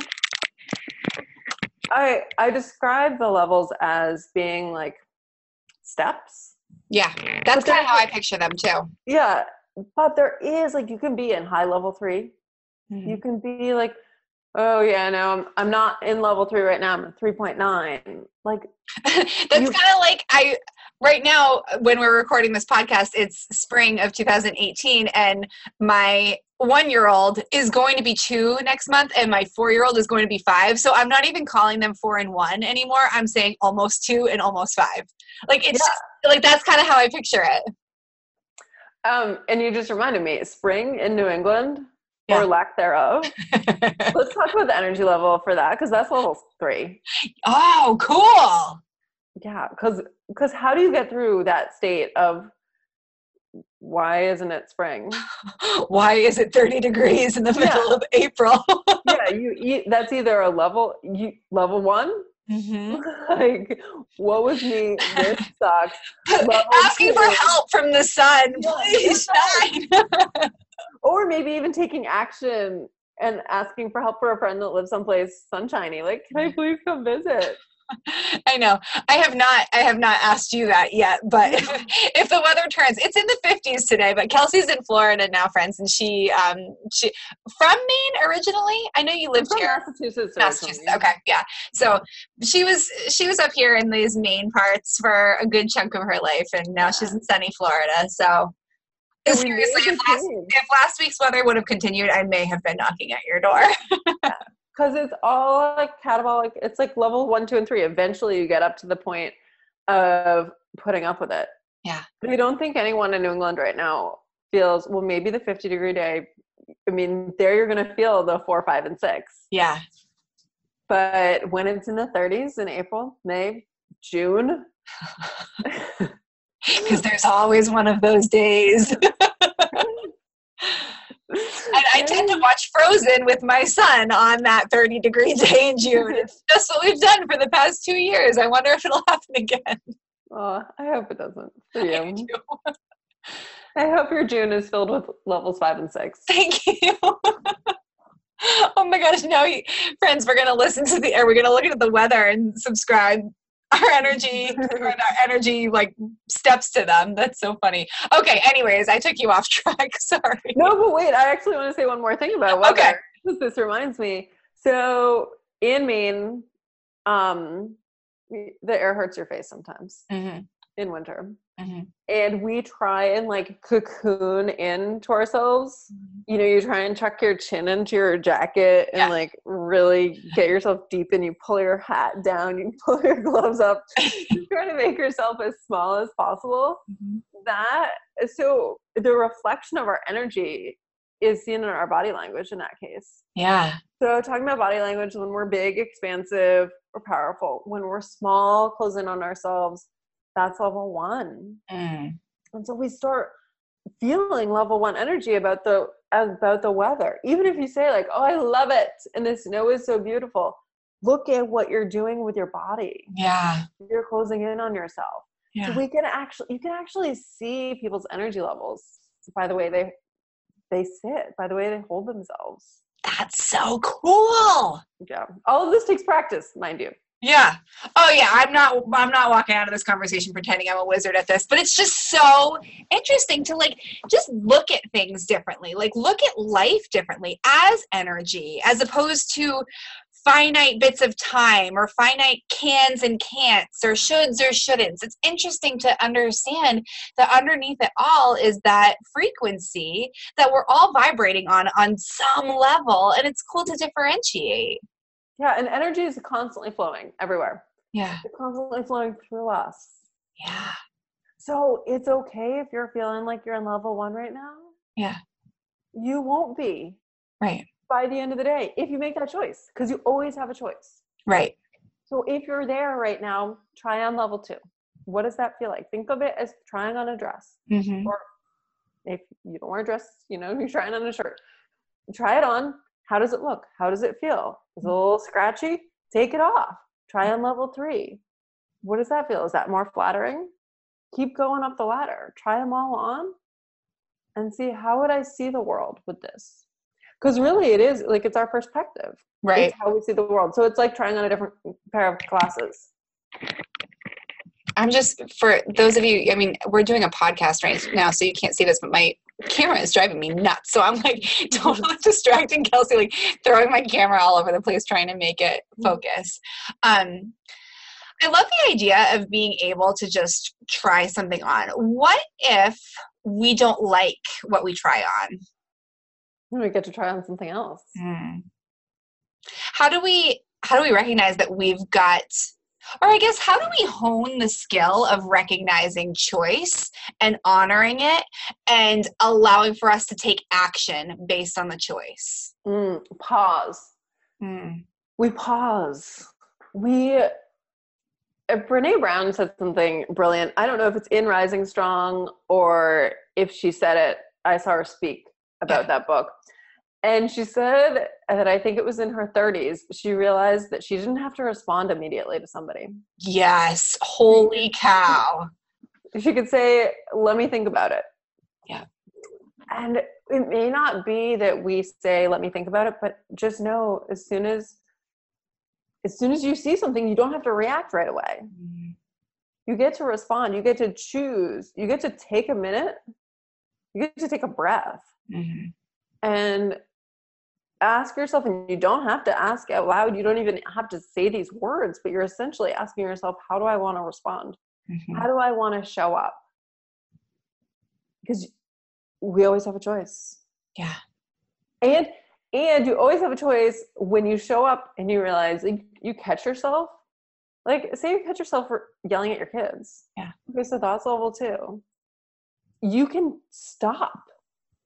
I I describe the levels as being like steps. yeah that's kind of how i picture them too Yeah, but there is like you can be in high level 3 you mm-hmm. can be like oh yeah no i'm, I'm not in level three right now i'm at 3.9 like *laughs* That's kind of like I right now when we're recording this podcast it's spring of 2018 and my 1-year-old is going to be 2 next month and my 4-year-old is going to be 5 so I'm not even calling them 4 and 1 anymore I'm saying almost 2 and almost 5 like it's Yeah. just, like that's kind of how I picture it um and you just reminded me spring in new england Yeah. or lack thereof. *laughs* Let's talk about the energy level for that because that's level three. Oh cool. Yeah because because how do you get through that state of why isn't it spring? *laughs* Why is it 30 degrees in the middle of April? *laughs* Yeah you eat that's either a level you level one? Mhm. like what was me this sucks. Level asking for help from the sun please shine or maybe even taking action and asking for help for a friend that lives someplace sunshiny like can i please come visit *laughs* I know. I have not. I have not asked you that yet. But if, *laughs* if the weather turns, it's in the 50s today. But Kelsey's in Florida now, friends, and she, um, she from Maine originally. I know you lived here. massachusetts Massachusetts. Okay, yeah. So she was she was up here in these Maine parts for a good chunk of her life, and now she's in sunny Florida. So Seriously, if last, if last week's weather would have continued, I may have been knocking at your door. *laughs* because it's all like catabolic it's like level one two and three eventually you get up to the point of putting up with it Yeah. but i don't think anyone in new england right now feels well maybe the 50 degree day i mean there you're going to feel the four five and six yeah. but when it's in the 30s in april may june *laughs* *laughs* Because there's always one of those days. *laughs* And I tend to watch Frozen with my son on that 30 degree day in June. It's just what we've done for the past two years. I wonder if it'll happen again. oh, i hope it doesn't for *laughs* I you do. i hope your june is filled with levels five and six Thank you. *laughs* oh my gosh, now, friends, we're going to listen to the, or we're going to look at the weather and subscribe. Our energy *laughs* our energy like steps to them. That's so funny. Okay anyways i took you off *laughs* track. Sorry. No but wait i actually want to say one more thing about weather. Okay. this reminds me. So in maine um the air hurts your face sometimes mm-hmm. in winter mm-hmm. and we try and like cocoon into ourselves mm-hmm. you know you try and tuck your chin into your jacket and yeah. like really get yourself deep and you pull your hat down you *laughs* pull your gloves up *laughs* you try to make yourself as small as possible mm-hmm. that so the reflection of our energy is seen in our body language in that case yeah so talking about body language when we're big expansive or powerful when we're small close in on ourselves that's level one. Mm. And so we start feeling level one energy about the about the weather. Even if you say like, "Oh, I love it," and the snow is so beautiful, look at what you're doing with your body. Yeah, you're closing in on yourself. Yeah. So we can actually, you can actually see people's energy levels by the way they they sit, by the way they hold themselves. That's so cool. Yeah, all of this takes practice, mind you. Yeah. Oh yeah, I'm not I'm not walking out of this conversation pretending I'm a wizard at this, but it's just so interesting to like just look at things differently. Like look at life differently as energy as opposed to finite bits of time or finite cans and can'ts or shoulds or shouldn'ts. It's interesting to understand that underneath it all is that frequency that we're all vibrating on on some level and it's cool to differentiate. Yeah, and energy is constantly flowing everywhere. Yeah. It's constantly flowing through us. Yeah. So it's okay if you're feeling like you're in level one right now. Yeah. You won't be. Right. By the end of the day, if you make that choice, because you always have a choice. Right. So if you're there right now, try on level two. What does that feel like? Think of it as trying on a dress. Mm-hmm. Or if you don't wear a dress, you know, *laughs* you're trying on a shirt. Try it on, how does it look? How does it feel? Is it a mm. little scratchy? Take it off. Try mm. on level three. What does that feel? Is that more flattering? Keep going up the ladder. Try them all on and see how would I see the world with this? Because really it is like it's our perspective. Right. It's how we see the world. So it's like trying on a different pair of glasses. I'm just for those of you, I mean, we're doing a podcast right now, so you can't see this, but my camera is driving me nuts. So I'm like *laughs* totally *laughs* distracting Kelsey, like throwing my camera all over the place, trying to make it mm-hmm. focus. Um, I love the idea of being able to just try something on. What if we don't like what we try on? We get to try on something else. Mm. How do we how do we recognize that we've got or I guess, how do we hone the skill of recognizing choice and honoring it and allowing for us to take action based on the choice? Mm, pause. Mm. We pause. We, Brene Brown said something brilliant. I don't know if it's in Rising Strong or if she said it. I saw her speak about yeah. that book. And she said that I think it was in her 30s, she realized that she didn't have to respond immediately to somebody. Yes. Holy cow. She could say, let me think about it. Yeah. And it may not be that we say, let me think about it, but just know as soon as as soon as you see something, you don't have to react right away. Mm-hmm. You get to respond. You get to choose. You get to take a minute. You get to take a breath. Mm-hmm. And ask yourself, and you don't have to ask out loud, you don't even have to say these words, but you're essentially asking yourself, how do I want to respond? Mm-hmm. How do I want to show up? Because we always have a choice. Yeah. And and you always have a choice when you show up and you realize like, you catch yourself. Like say you catch yourself for yelling at your kids. Yeah. Okay, so that's level two. You can stop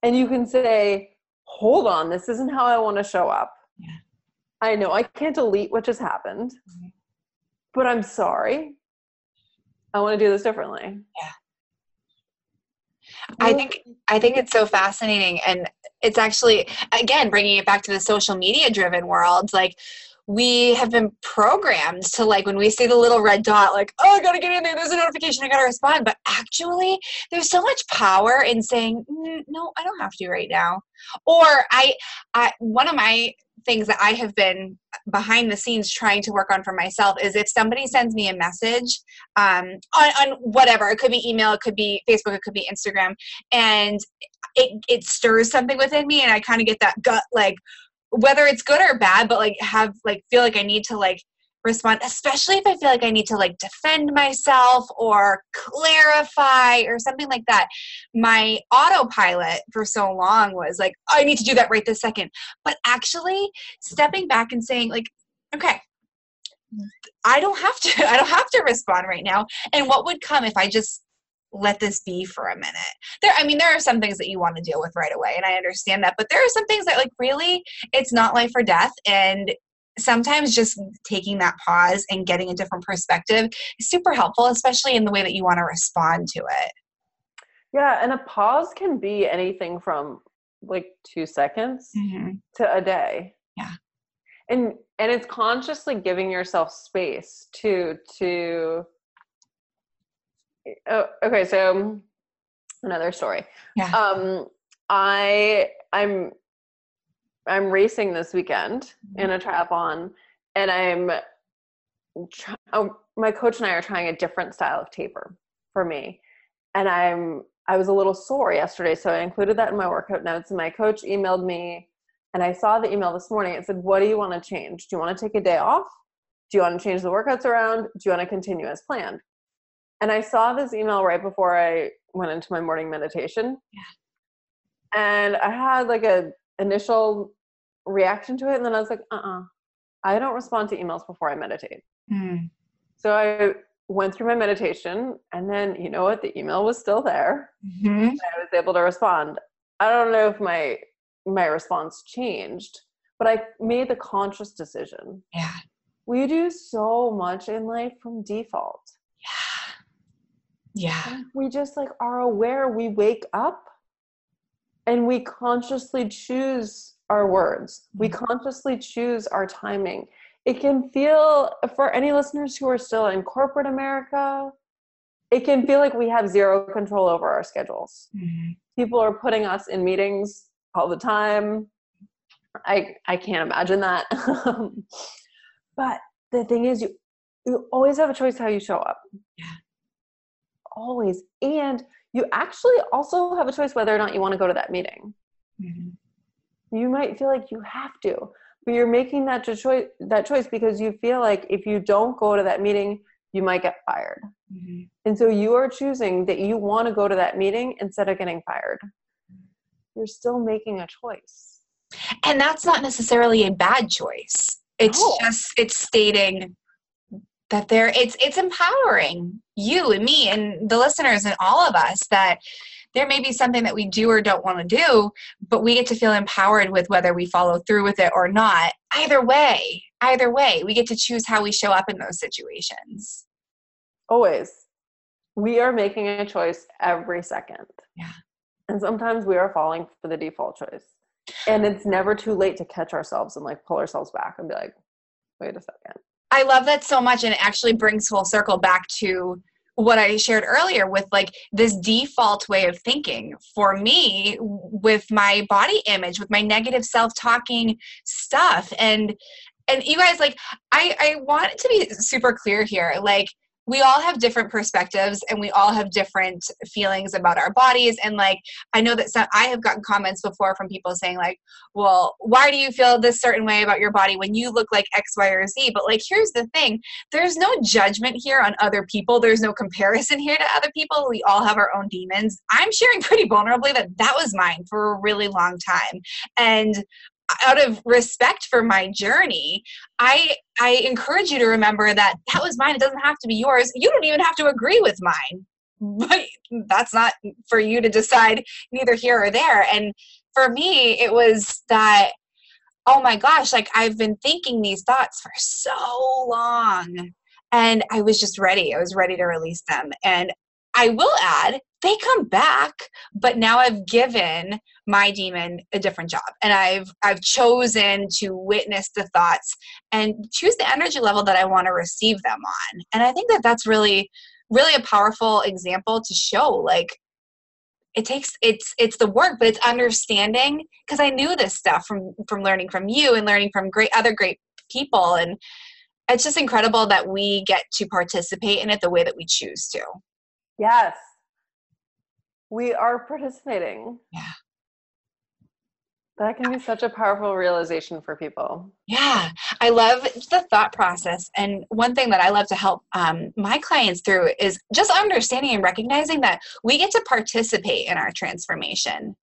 and you can say, hold on, this isn't how I want to show up. Yeah. I know I can't delete what just happened, mm-hmm. but I'm sorry. I want to do this differently. Yeah. I think I think it's so fascinating and it's actually again bringing it back to the social media driven world like we have been programmed to like when we see the little red dot like oh i gotta get in there there's a notification i gotta respond but actually there's so much power in saying mm, no i don't have to right now. Or I, I one of my things that I have been behind the scenes trying to work on for myself is if somebody sends me a message um, on, on whatever, it could be email, it could be Facebook, it could be Instagram, and it, it stirs something within me, and I kind of get that gut like, whether it's good or bad, but like have like feel like I need to like respond, especially if I feel like I need to like defend myself or clarify or something like that. My autopilot for so long was like, I need to do that right this second. But actually, stepping back and saying, like, okay, I don't have to, *laughs* I don't have to respond right now. And what would come if I just let this be for a minute. There I mean there are some things that you want to deal with right away and I understand that, but there are some things that like really it's not life or death and sometimes just taking that pause and getting a different perspective is super helpful, especially in the way that you want to respond to it. Yeah, and a pause can be anything from like two seconds mm-hmm. to a day. Yeah. And and it's consciously giving yourself space to to oh, okay, so another story. Yeah. Um I I'm I'm racing this weekend in mm-hmm. a triathlon, and I'm try- oh, my coach and I are trying a different style of taper for me, and I'm I was a little sore yesterday, so I included that in my workout notes. And my coach emailed me, and I saw the email this morning. It said, "What do you want to change? Do you want to take a day off? Do you want to change the workouts around? Do you want to continue as planned?" And I saw this email right before I went into my morning meditation. Yeah. And I had like a initial reaction to it and then i was like uh-uh i don't respond to emails before i meditate mm. so i went through my meditation and then you know what the email was still there mm-hmm. i was able to respond i don't know if my my response changed but i made the conscious decision yeah we do so much in life from default yeah we just like are aware we wake up and we consciously choose our words. We mm-hmm. consciously choose our timing. It can feel, for any listeners who are still in corporate America, it can feel like we have zero control over our schedules. Mm-hmm. People are putting us in meetings all the time. I I can't imagine that. *laughs* but the thing is you you always have a choice how you show up. Yeah. Always. And you actually also have a choice whether or not you want to go to that meeting. Mm-hmm you might feel like you have to but you're making that choice that choice because you feel like if you don't go to that meeting you might get fired mm-hmm. and so you are choosing that you want to go to that meeting instead of getting fired you're still making a choice and that's not necessarily a bad choice it's no. just it's stating that there it's it's empowering you and me and the listeners and all of us that there may be something that we do or don't want to do, but we get to feel empowered with whether we follow through with it or not. Either way, either way, we get to choose how we show up in those situations. Always. We are making a choice every second. Yeah. And sometimes we are falling for the default choice. And it's never too late to catch ourselves and like pull ourselves back and be like, wait a second. I love that so much. And it actually brings full circle back to what I shared earlier with like this default way of thinking for me with my body image, with my negative self talking stuff. And and you guys like I, I want it to be super clear here. Like we all have different perspectives and we all have different feelings about our bodies. And like i know that some i have gotten comments before from people saying like well why do you feel this certain way about your body when you look like x y or z? But like here's the thing. There's no judgment here on other people. There's no comparison *laughs* here to other people. We all have our own demons. I'm sharing pretty vulnerably that that was mine for a really long time. And out of respect for my journey i i encourage you to remember that that was mine. It doesn't have to be yours. You don't even have to agree with mine. *laughs* But that's not for you to decide neither here or there. And for me it was that oh my gosh like i've been thinking these thoughts for so long. And i was just ready. I was ready to release them. And i will add they come back but now i've given my demon a different job. And i've i've chosen to witness the thoughts and choose the energy level that i want to receive them on. And i think that that's really really a powerful example to show like it takes it's it's the work but it's understanding because i knew this stuff from from learning from you and learning from great other great people. And it's just incredible that we get to participate in it the way that we choose to. Yes we are participating yeah that can be such a powerful realization for people. Yeah, I love the thought process. And one thing that I love to help um, my clients through is just understanding and recognizing that we get to participate in our transformation.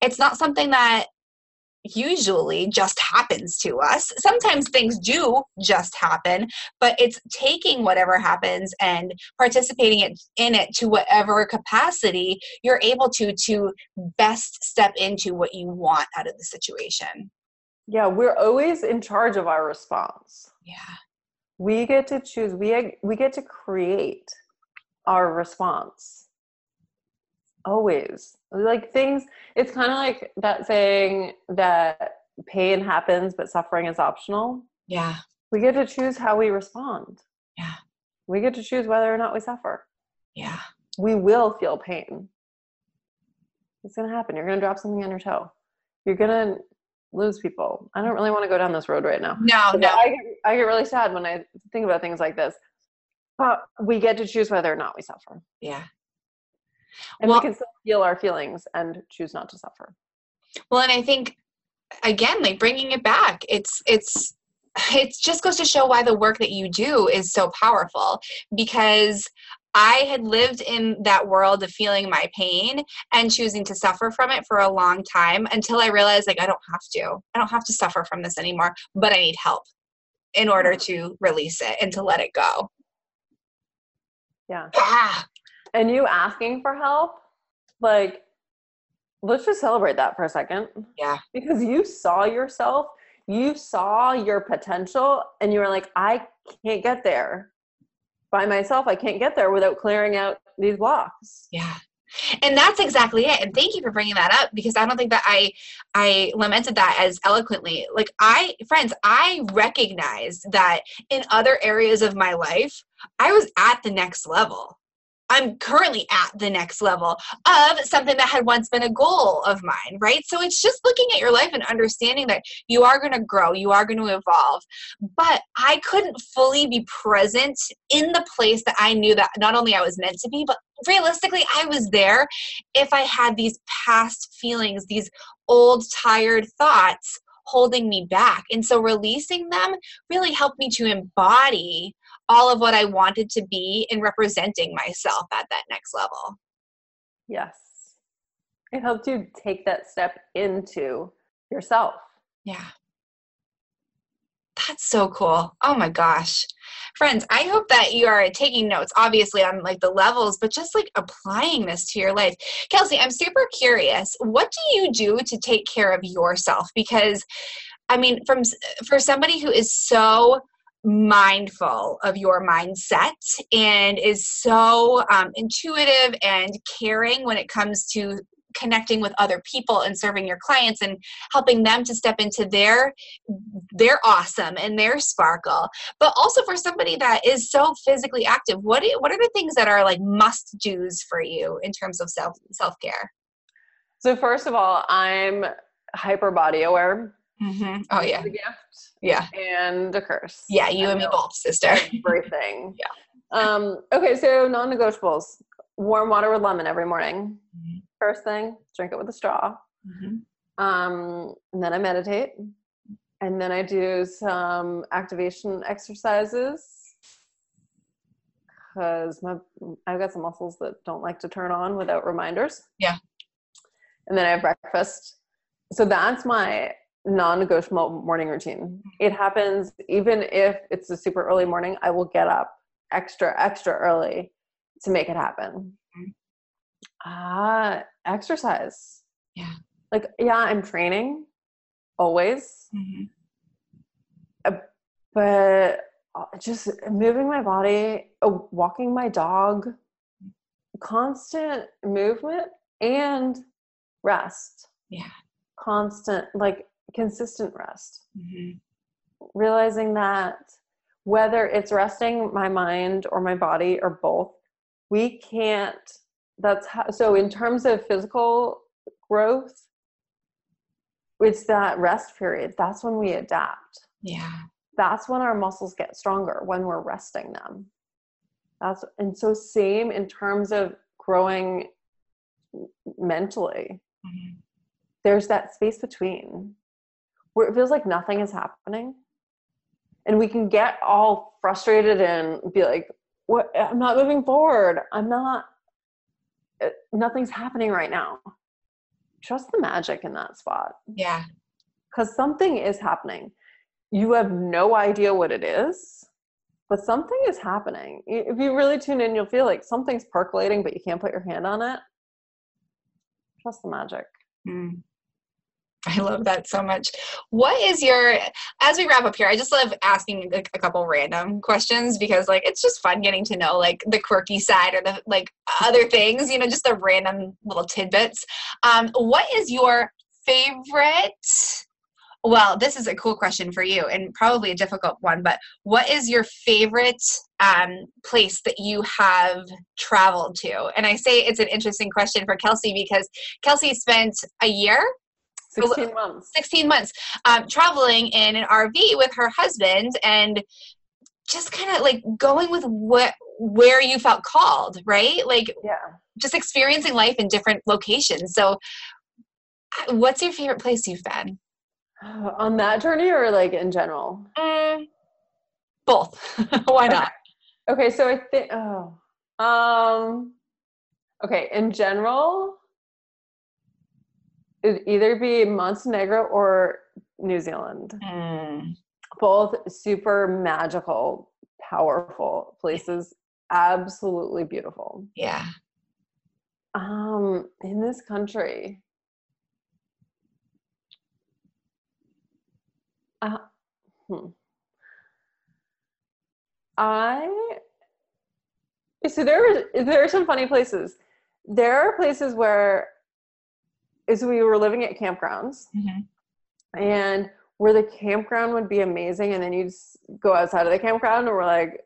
It's not something that usually just happens to us. Sometimes things do just happen, but it's taking whatever happens and participating in it to whatever capacity you're able to to best step into what you want out of the situation. Yeah, we're always in charge of our response. Yeah. We get to choose. We we get to create our response always like things it's kind of like that saying that pain happens but suffering is optional. Yeah. We get to choose how we respond. Yeah. We get to choose whether or not we suffer. Yeah. We will feel pain. It's going to happen. You're going to drop something on your toe. You're going to lose people. I don't really want to go down this road right now. No no. I get, I get really sad when i think about things like this. But we get to choose whether or not we suffer. Yeah and well, we can still feel our feelings and choose not to suffer well and i think again like bringing it back it's it's *sighs* it just goes to show why the work that you do is so powerful because I had lived in that world of feeling my pain and choosing to suffer from it for a long time until I realized like I don't have to. I don't have to suffer from this anymore, but I need help in order to release it and to let it go. Yeah. Ah, and you asking for help, like, let's just celebrate that for a second. Yeah. Because you saw yourself, you saw your potential, and you were like, I can't get there by myself. I can't get there without clearing out these blocks. Yeah and that's exactly it and thank you for bringing that up because i don't think that i i lamented that as eloquently like i friends i recognized that in other areas of my life i was at the next level I'm currently at the next level of something that had once been a goal of mine, right? So it's just looking at your life and understanding that you are going to grow, you are going to evolve. But I couldn't fully be present in the place that I knew that not only I was meant to be, but realistically, I was there if I had these past feelings, these old, tired thoughts holding me back. And so releasing them really helped me to embody all of what I wanted to be in representing myself at that next level. Yes. It helped you take that step into yourself. Yeah. That's so cool. Oh my gosh. Friends, I hope that you are taking notes, obviously, on like the levels, but just like applying this to your life. Kelsey, I'm super curious. What do you do to take care of yourself? Because I mean, from for somebody who is so mindful of your mindset and is so um, intuitive and caring when it comes to connecting with other people and serving your clients and helping them to step into their their awesome and their sparkle. But also for somebody that is so physically active what what are the things that are like must do's for you in terms of self self care so first of all i'm hyper body aware Mm-hmm. Oh yeah, a gift. Yeah, and a curse. Yeah, you and me both, sister. *laughs* Everything. yeah. Um. Okay, so non-negotiables: warm water with lemon every morning. Mm-hmm. First thing, drink it with a straw. Mm-hmm. Um, and then I meditate, and then I do some activation exercises because my I've got some muscles that don't like to turn on without reminders. Yeah. And then I have breakfast. So that's my non-negotiable morning routine. It happens even if it's a super early morning, I will get up extra extra early to make it happen. Ah, uh, exercise. Yeah. Like yeah, I'm training always. Mm-hmm. Uh, but uh, just moving my body, uh, walking my dog, constant movement and rest. Yeah. Constant like consistent rest. Mm-hmm. Realizing that whether it's resting my mind or my body or both, we can't that's how, so in terms of physical growth it's that rest period that's when we adapt Yeah. that's when our muscles get stronger when we're resting them that's and so same in terms of growing mentally Mhm. there's that space between where it feels like nothing is happening. And we can get all frustrated and be like what i'm not moving forward. I'm not uh, nothing's happening right now. Trust the magic in that spot. Yeah. because something is happening. You have no idea what it is but something is happening. If you really tune in you'll feel like something's percolating but you can't put your hand on it. Trust the magic. Mm. *laughs* I love that so much. What is your, as we wrap up here, I just love asking like a couple random questions because like it's just fun getting to know like the quirky side or the like other things, you know, just the random little tidbits. Um, what is your favorite? Well, this is a cool question for you and probably a difficult one, but what is your favorite um, place that you have traveled to? And I say it's an interesting question for Kelsey because Kelsey spent a year 16 months 16 months um, traveling in an RV with her husband and just kind of like going with what where you felt called, right? Like yeah just experiencing life in different locations. So uh, what's your favorite place you've been? *sighs* on that journey or like in general Mm, both. *laughs* Why not? okay so i think oh um okay in general it'd either be montenegro or new zealand. Mm, both super magical powerful places. Absolutely beautiful. Yeah. um in this country. Uh, hmm. i so there there are some funny places. There are places where is we were living at campgrounds. Mhm. and where the campground would be amazing and then you'd go outside of the campground and we're like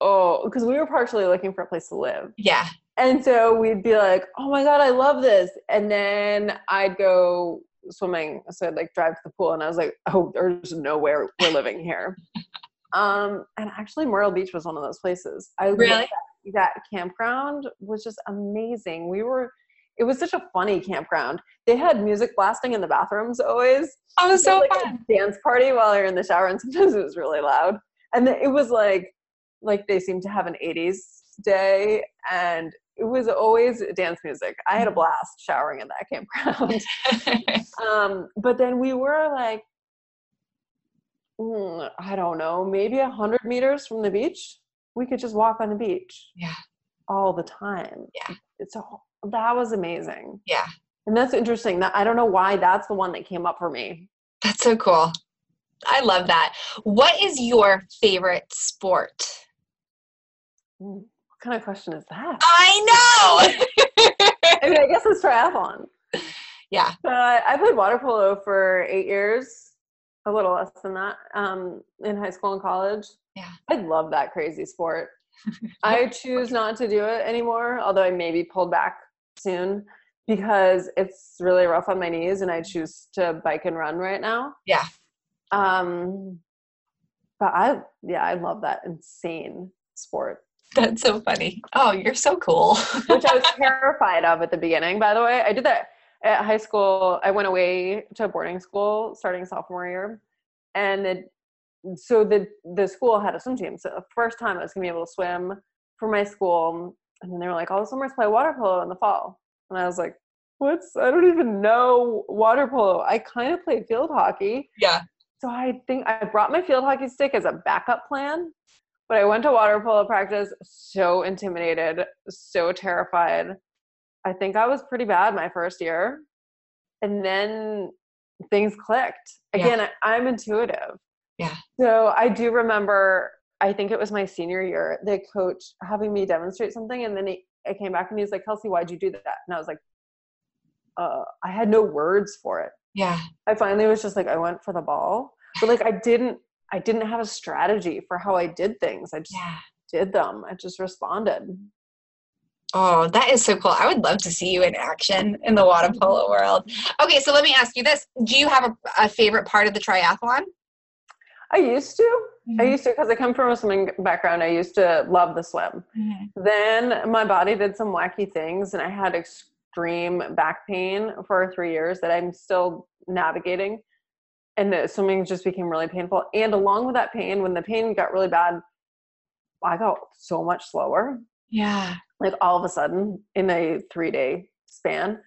oh because we were partially looking for a place to live. Yeah. and so we'd be like oh my god i love this. And then i'd go swimming. So i'd like drive to the pool and i was like oh there's nowhere we're living here. *laughs* Um and actually myrtle beach was one of those places. I Really? that campground was just amazing. We were it was such a funny campground. They had music blasting in the bathrooms always. Oh, so like fun. a dance party while you're in the shower and sometimes it was really loud. And it was like like they seemed to have an 80s day and it was always dance music. I had a blast showering in that campground. *laughs* Um but then we were like mm, i don't know maybe a hundred meters from the beach. We could just walk on the beach Yeah. all the time. Yeah. it's all that was amazing yeah. and that's interesting that i don't know why that's the one that came up for me That's so cool. I love that. What is your favorite sport? Mm, what kind of question is that I know. I mean, I guess it's triathlon. yeah. But I played water polo for eight years, a little less than that, um, in high school and college. Yeah. I love that crazy sport. *laughs* I choose not to do it anymore, although I may be pulled back soon because it's really rough on my knees and I choose to bike and run right now. Yeah. Um, but I, yeah, I love that insane sport. That's so funny. Oh, you're so cool. *laughs* which I was terrified of at the beginning. By the way, I did that at high school. I went away to boarding school starting sophomore year, and the, so the the school had a swim team. So the first time I was gonna be able to swim for my school, and then they were like, oh, "All the swimmers play water polo in the fall," and I was like. What's I don't even know water polo. I kind of played field hockey. yeah. So I think I brought my field hockey stick as a backup plan, but I went to water polo practice so intimidated, so terrified. I think I was pretty bad my first year. And then things clicked. Yeah. Again, I, I'm intuitive. Yeah. So I do remember, I think it was my senior year, the coach having me demonstrate something. And then he, I came back and he was like, Kelsey, why'd you do that? And I was like, uh, I had no words for it. Yeah. I finally was just like, I went for the ball, but like I didn't, I didn't have a strategy for how I did things. I just Yeah. did them. I just responded. Oh, that is so cool. I would love to see you in action in the water polo world. Okay, so let me ask you this. Do you have a, a favorite part of the triathlon? I used to. Mm-hmm. I used to because I come from a swimming background. I used to love the swim. Mm-hmm. Then my body did some wacky things, and I had extreme back pain for three years that I'm still navigating. And the swimming just became really painful. And along with that pain, when the pain got really bad, I got so much slower. Yeah. Like all of a sudden in a three day span.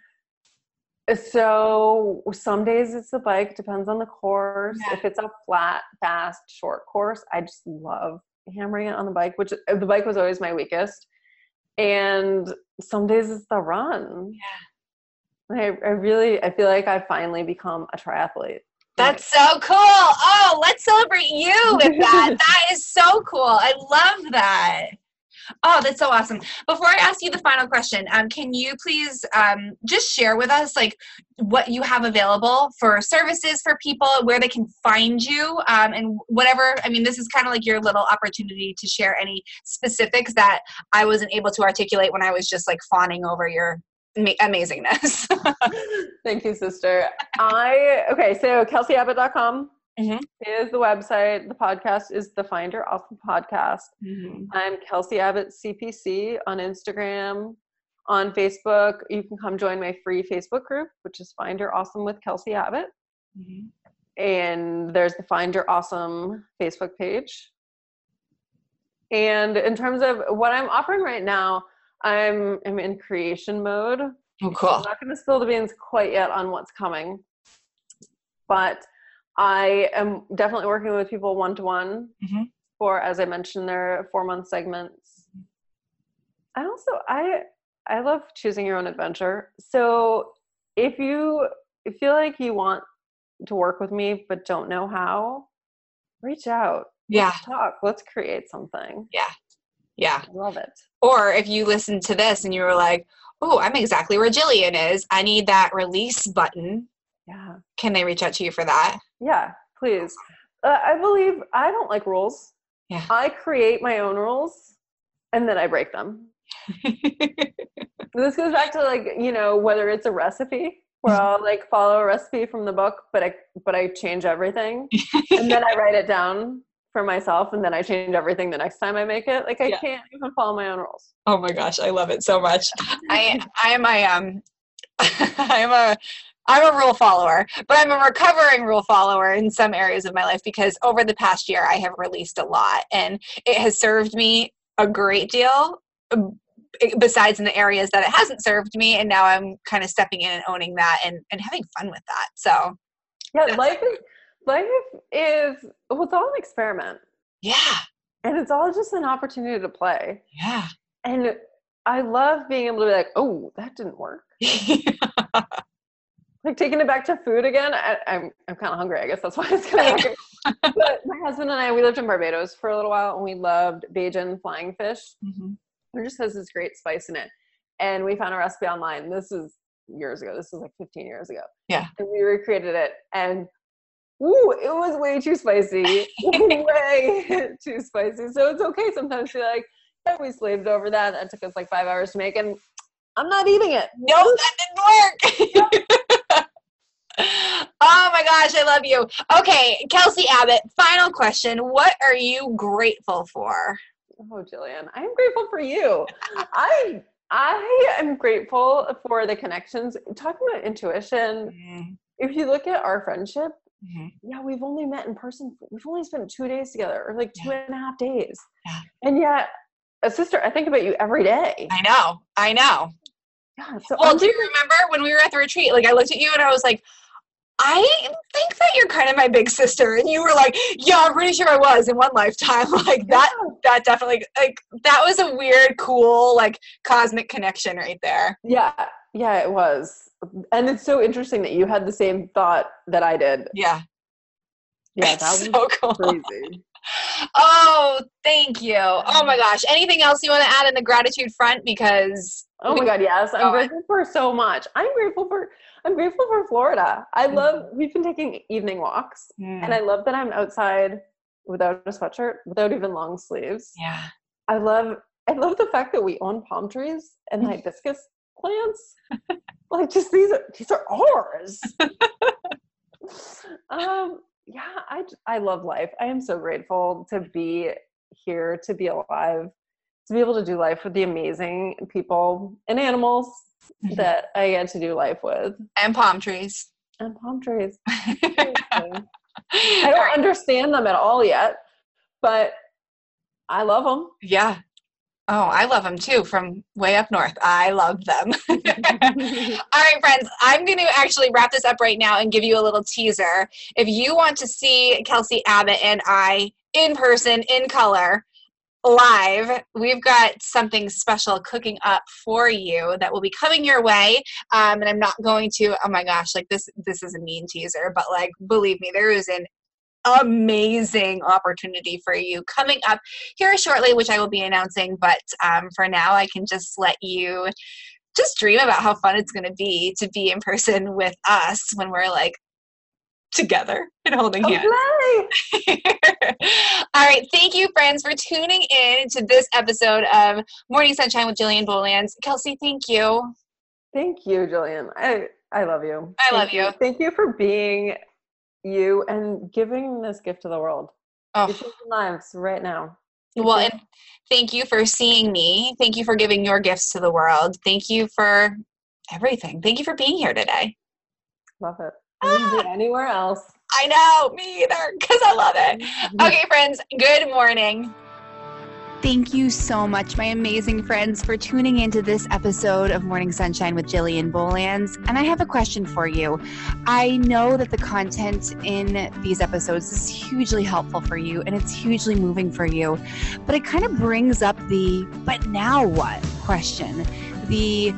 So some days it's the bike, depends on the course. Yeah. If it's a flat, fast, short course, I just love hammering it on the bike, which uh, the bike was always my weakest. And some days it's the run. Yeah. I, I really I feel like I've finally become a triathlete. That's so cool. Oh, let's celebrate you with that. *laughs* that is so cool. I love that. Oh, that's so awesome. Before I ask you the final question, um, can you please um, just share with us like what you have available for services for people, where they can find you, um, and whatever. I mean, this is kind of like your little opportunity to share any specifics that I wasn't able to articulate when I was just like fawning over your amazingness. *laughs* Thank you, sister. I okay. So kelseyabbott.com mm-hmm. is the website. The podcast is the Find Your Awesome Podcast. Mm-hmm. I'm Kelsey Abbott CPC on Instagram. On Facebook, you can come join my free Facebook group, which is Find Your Awesome with Kelsey Abbott. Mm-hmm. And there's the Find Your Awesome Facebook page. And in terms of what I'm offering right now, I'm, I'm in creation mode. Oh, cool. I'm not going to spill the beans quite yet on what's coming, but I am definitely working with people one to one for, as I mentioned, their four month segments. I also I I love choosing your own adventure. So if you feel like you want to work with me but don't know how, reach out. Yeah. Let's talk. Let's create something. Yeah. Yeah. I love it. Or if you listen to this and you were like, oh, I'm exactly where Jillian is. I need that release button. Yeah. Can they reach out to you for that? Yeah, please. Uh, I believe I don't like rules. Yeah. I create my own rules and then I break them. *laughs* this goes back to like, you know, whether it's a recipe where I'll like follow a recipe from the book, but I but I change everything. *laughs* and then I write it down for myself and then I change everything the next time I make it. Like I yeah. can't even follow my own rules. Oh my gosh, I love it so much. *laughs* I I am a um I'm a I'm a rule follower, but I'm a recovering rule follower in some areas of my life because over the past year I have released a lot and it has served me a great deal um, besides in the areas that it hasn't served me and now I'm kind of stepping in and owning that and, and having fun with that. So yeah, life is life is well, it's all an experiment. Yeah. And it's all just an opportunity to play. Yeah. And I love being able to be like, oh, that didn't work. *laughs* like taking it back to food again. I, am I'm, I'm kind of hungry. I guess that's why it's kind of. but my husband and I, we lived in Barbados for a little while, and we loved Bajan flying fish. Mm-hmm. It just has this great spice in it, and we found a recipe online. This is years ago. This was like 15 years ago. Yeah, and we recreated it, and ooh, it was way too spicy, *laughs* way too spicy. So it's okay sometimes to be like, yeah, we slaved over that. That took us like five hours to make, and I'm not eating it. No, that didn't work. Oh my gosh, I love you. Okay, Kelsey Abbott, final question. What are you grateful for? Oh, Jillian, I am grateful for you. I I am grateful for the connections. Talking about intuition, mm-hmm. if you look at our friendship, mm-hmm. yeah, we've only met in person. We've only spent two days together, or like two yeah. and a half days. Yeah. And yet, a sister, I think about you every day. I know. I know. Yeah. So well, I'm do you remember when we were at the retreat? Like, I looked at you and I was like, I think that you're kind of my big sister. And you were like, yeah, I'm pretty sure I was in one lifetime. *laughs* Like that, that definitely, like, that was a weird, cool, like cosmic connection right there. Yeah. Yeah, it was. And it's so interesting that you had the same thought that I did. Yeah. Yeah, *laughs* that was so cool. crazy. Oh, thank you. Oh my gosh. Anything else you want to add in the gratitude front? Because Oh my god, yes. I'm oh, grateful for so much. I'm grateful for I'm grateful for Florida. I love we've been taking evening walks mm. and I love that I'm outside without a sweatshirt, without even long sleeves. Yeah. I love I love the fact that we own palm trees and *laughs* hibiscus plants. like just these are these are ours. *laughs* um yeah, I I love life. I am so grateful to be here, to be alive, to be able to do life with the amazing people and animals mm-hmm. that I get to do life with. And palm trees. And palm trees. *laughs* I don't understand them at all yet, but I love them. Yeah. Oh, I love them too from way up north. I love them. *laughs* All right, friends, I'm going to actually wrap this up right now and give you a little teaser. If you want to see Kelsey Abbott and I in person, in color, live, we've got something special cooking up for you that will be coming your way. Um, and I'm not going to, oh my gosh, like this, this is a mean teaser, but like, believe me, there is an amazing opportunity for you coming up here shortly, which I will be announcing. But um, for now, I can just let you just dream about how fun it's going to be to be in person with us when we're like together and holding hands. *laughs* All right. Thank you, friends, for tuning in to this episode of Morning Sunshine with Jillian Bolands. Kelsey, thank you. Thank you, Jillian. I, I love you. I thank love you. you. Thank you for being you and giving this gift to the world. Oh. Lives right now. well, and thank you for seeing me. Thank you for giving your gifts to the world. Thank you for everything. Thank you for being here today. Love it. Ah. *gasps* anywhere else. I know, me either, because I love it. Okay, friends, good morning. Thank you so much, my amazing friends, for tuning into this episode of Morning Sunshine with Jillian Bolands. And I have a question for you. I know that the content in these episodes is hugely helpful for you and it's hugely moving for you, but it kind of brings up the but now what question. The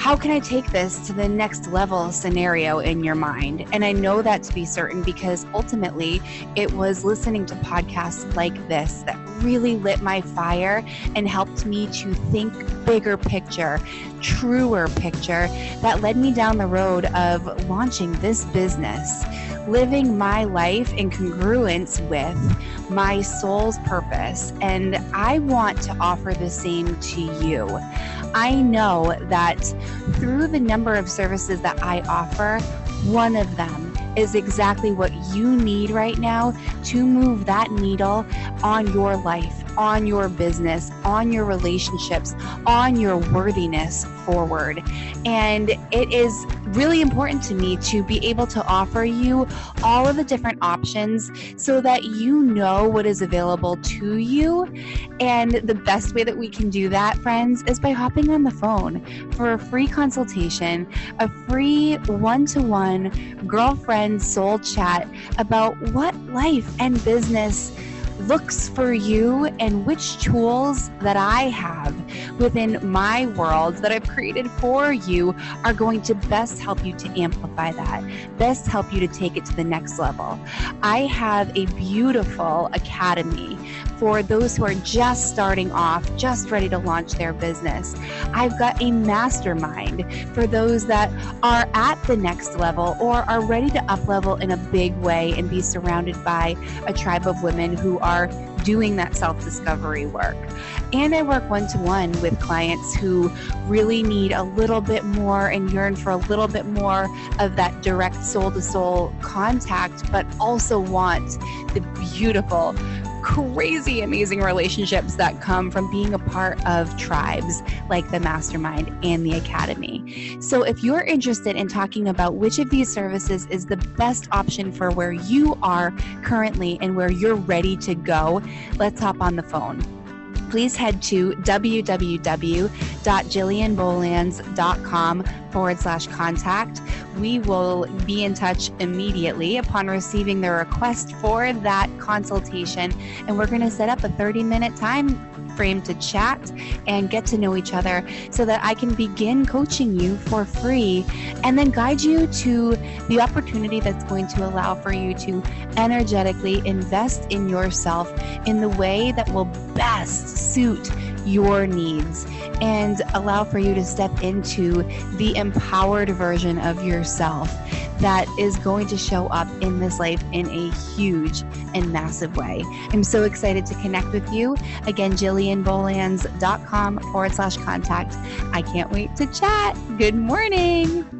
how can I take this to the next level scenario in your mind? And I know that to be certain because ultimately it was listening to podcasts like this that really lit my fire and helped me to think bigger picture, truer picture that led me down the road of launching this business living my life in congruence with my soul's purpose. And I want to offer the same to you. I know that through the number of services that I offer, one of them is exactly what you need right now to move that needle on your life on your business, on your relationships, on your worthiness forward. And it is really important to me to be able to offer you all of the different options so that you know what is available to you. And the best way that we can do that, friends, is by hopping on the phone for a free consultation, a free one to one girlfriend soul chat about what life and business looks for you and which tools that I have within my world that I've created for you are going to best help you to amplify that, best help you to take it to the next level. I have a beautiful academy for those who are just starting off, just ready to launch their business. I've got a mastermind for those that are at the next level or are ready to up level in a big way and be surrounded by a tribe of women who are doing that self discovery work. And I work one to one with clients who really need a little bit more and yearn for a little bit more of that direct soul to soul contact, but also want the beautiful crazy amazing relationships that come from being a part of tribes like the Mastermind and the Academy. So, if you're interested in talking about which of these services is the best option for where you are currently and where you're ready to go, let's hop on the phone please head to www.jillianbolands.com forward slash contact. We will be in touch immediately upon receiving the request for that consultation, and we're going to set up a 30 minute time frame to chat and get to know each other so that I can begin coaching you for free and then guide you to the opportunity that's going to allow for you to energetically invest in yourself in the way that will best suit your needs and allow for you to step into the empowered version of yourself that is going to show up in this life in a huge and massive way. I'm so excited to connect with you. Again, jillianbolands.com forward slash contact. I can't wait to chat. Good morning.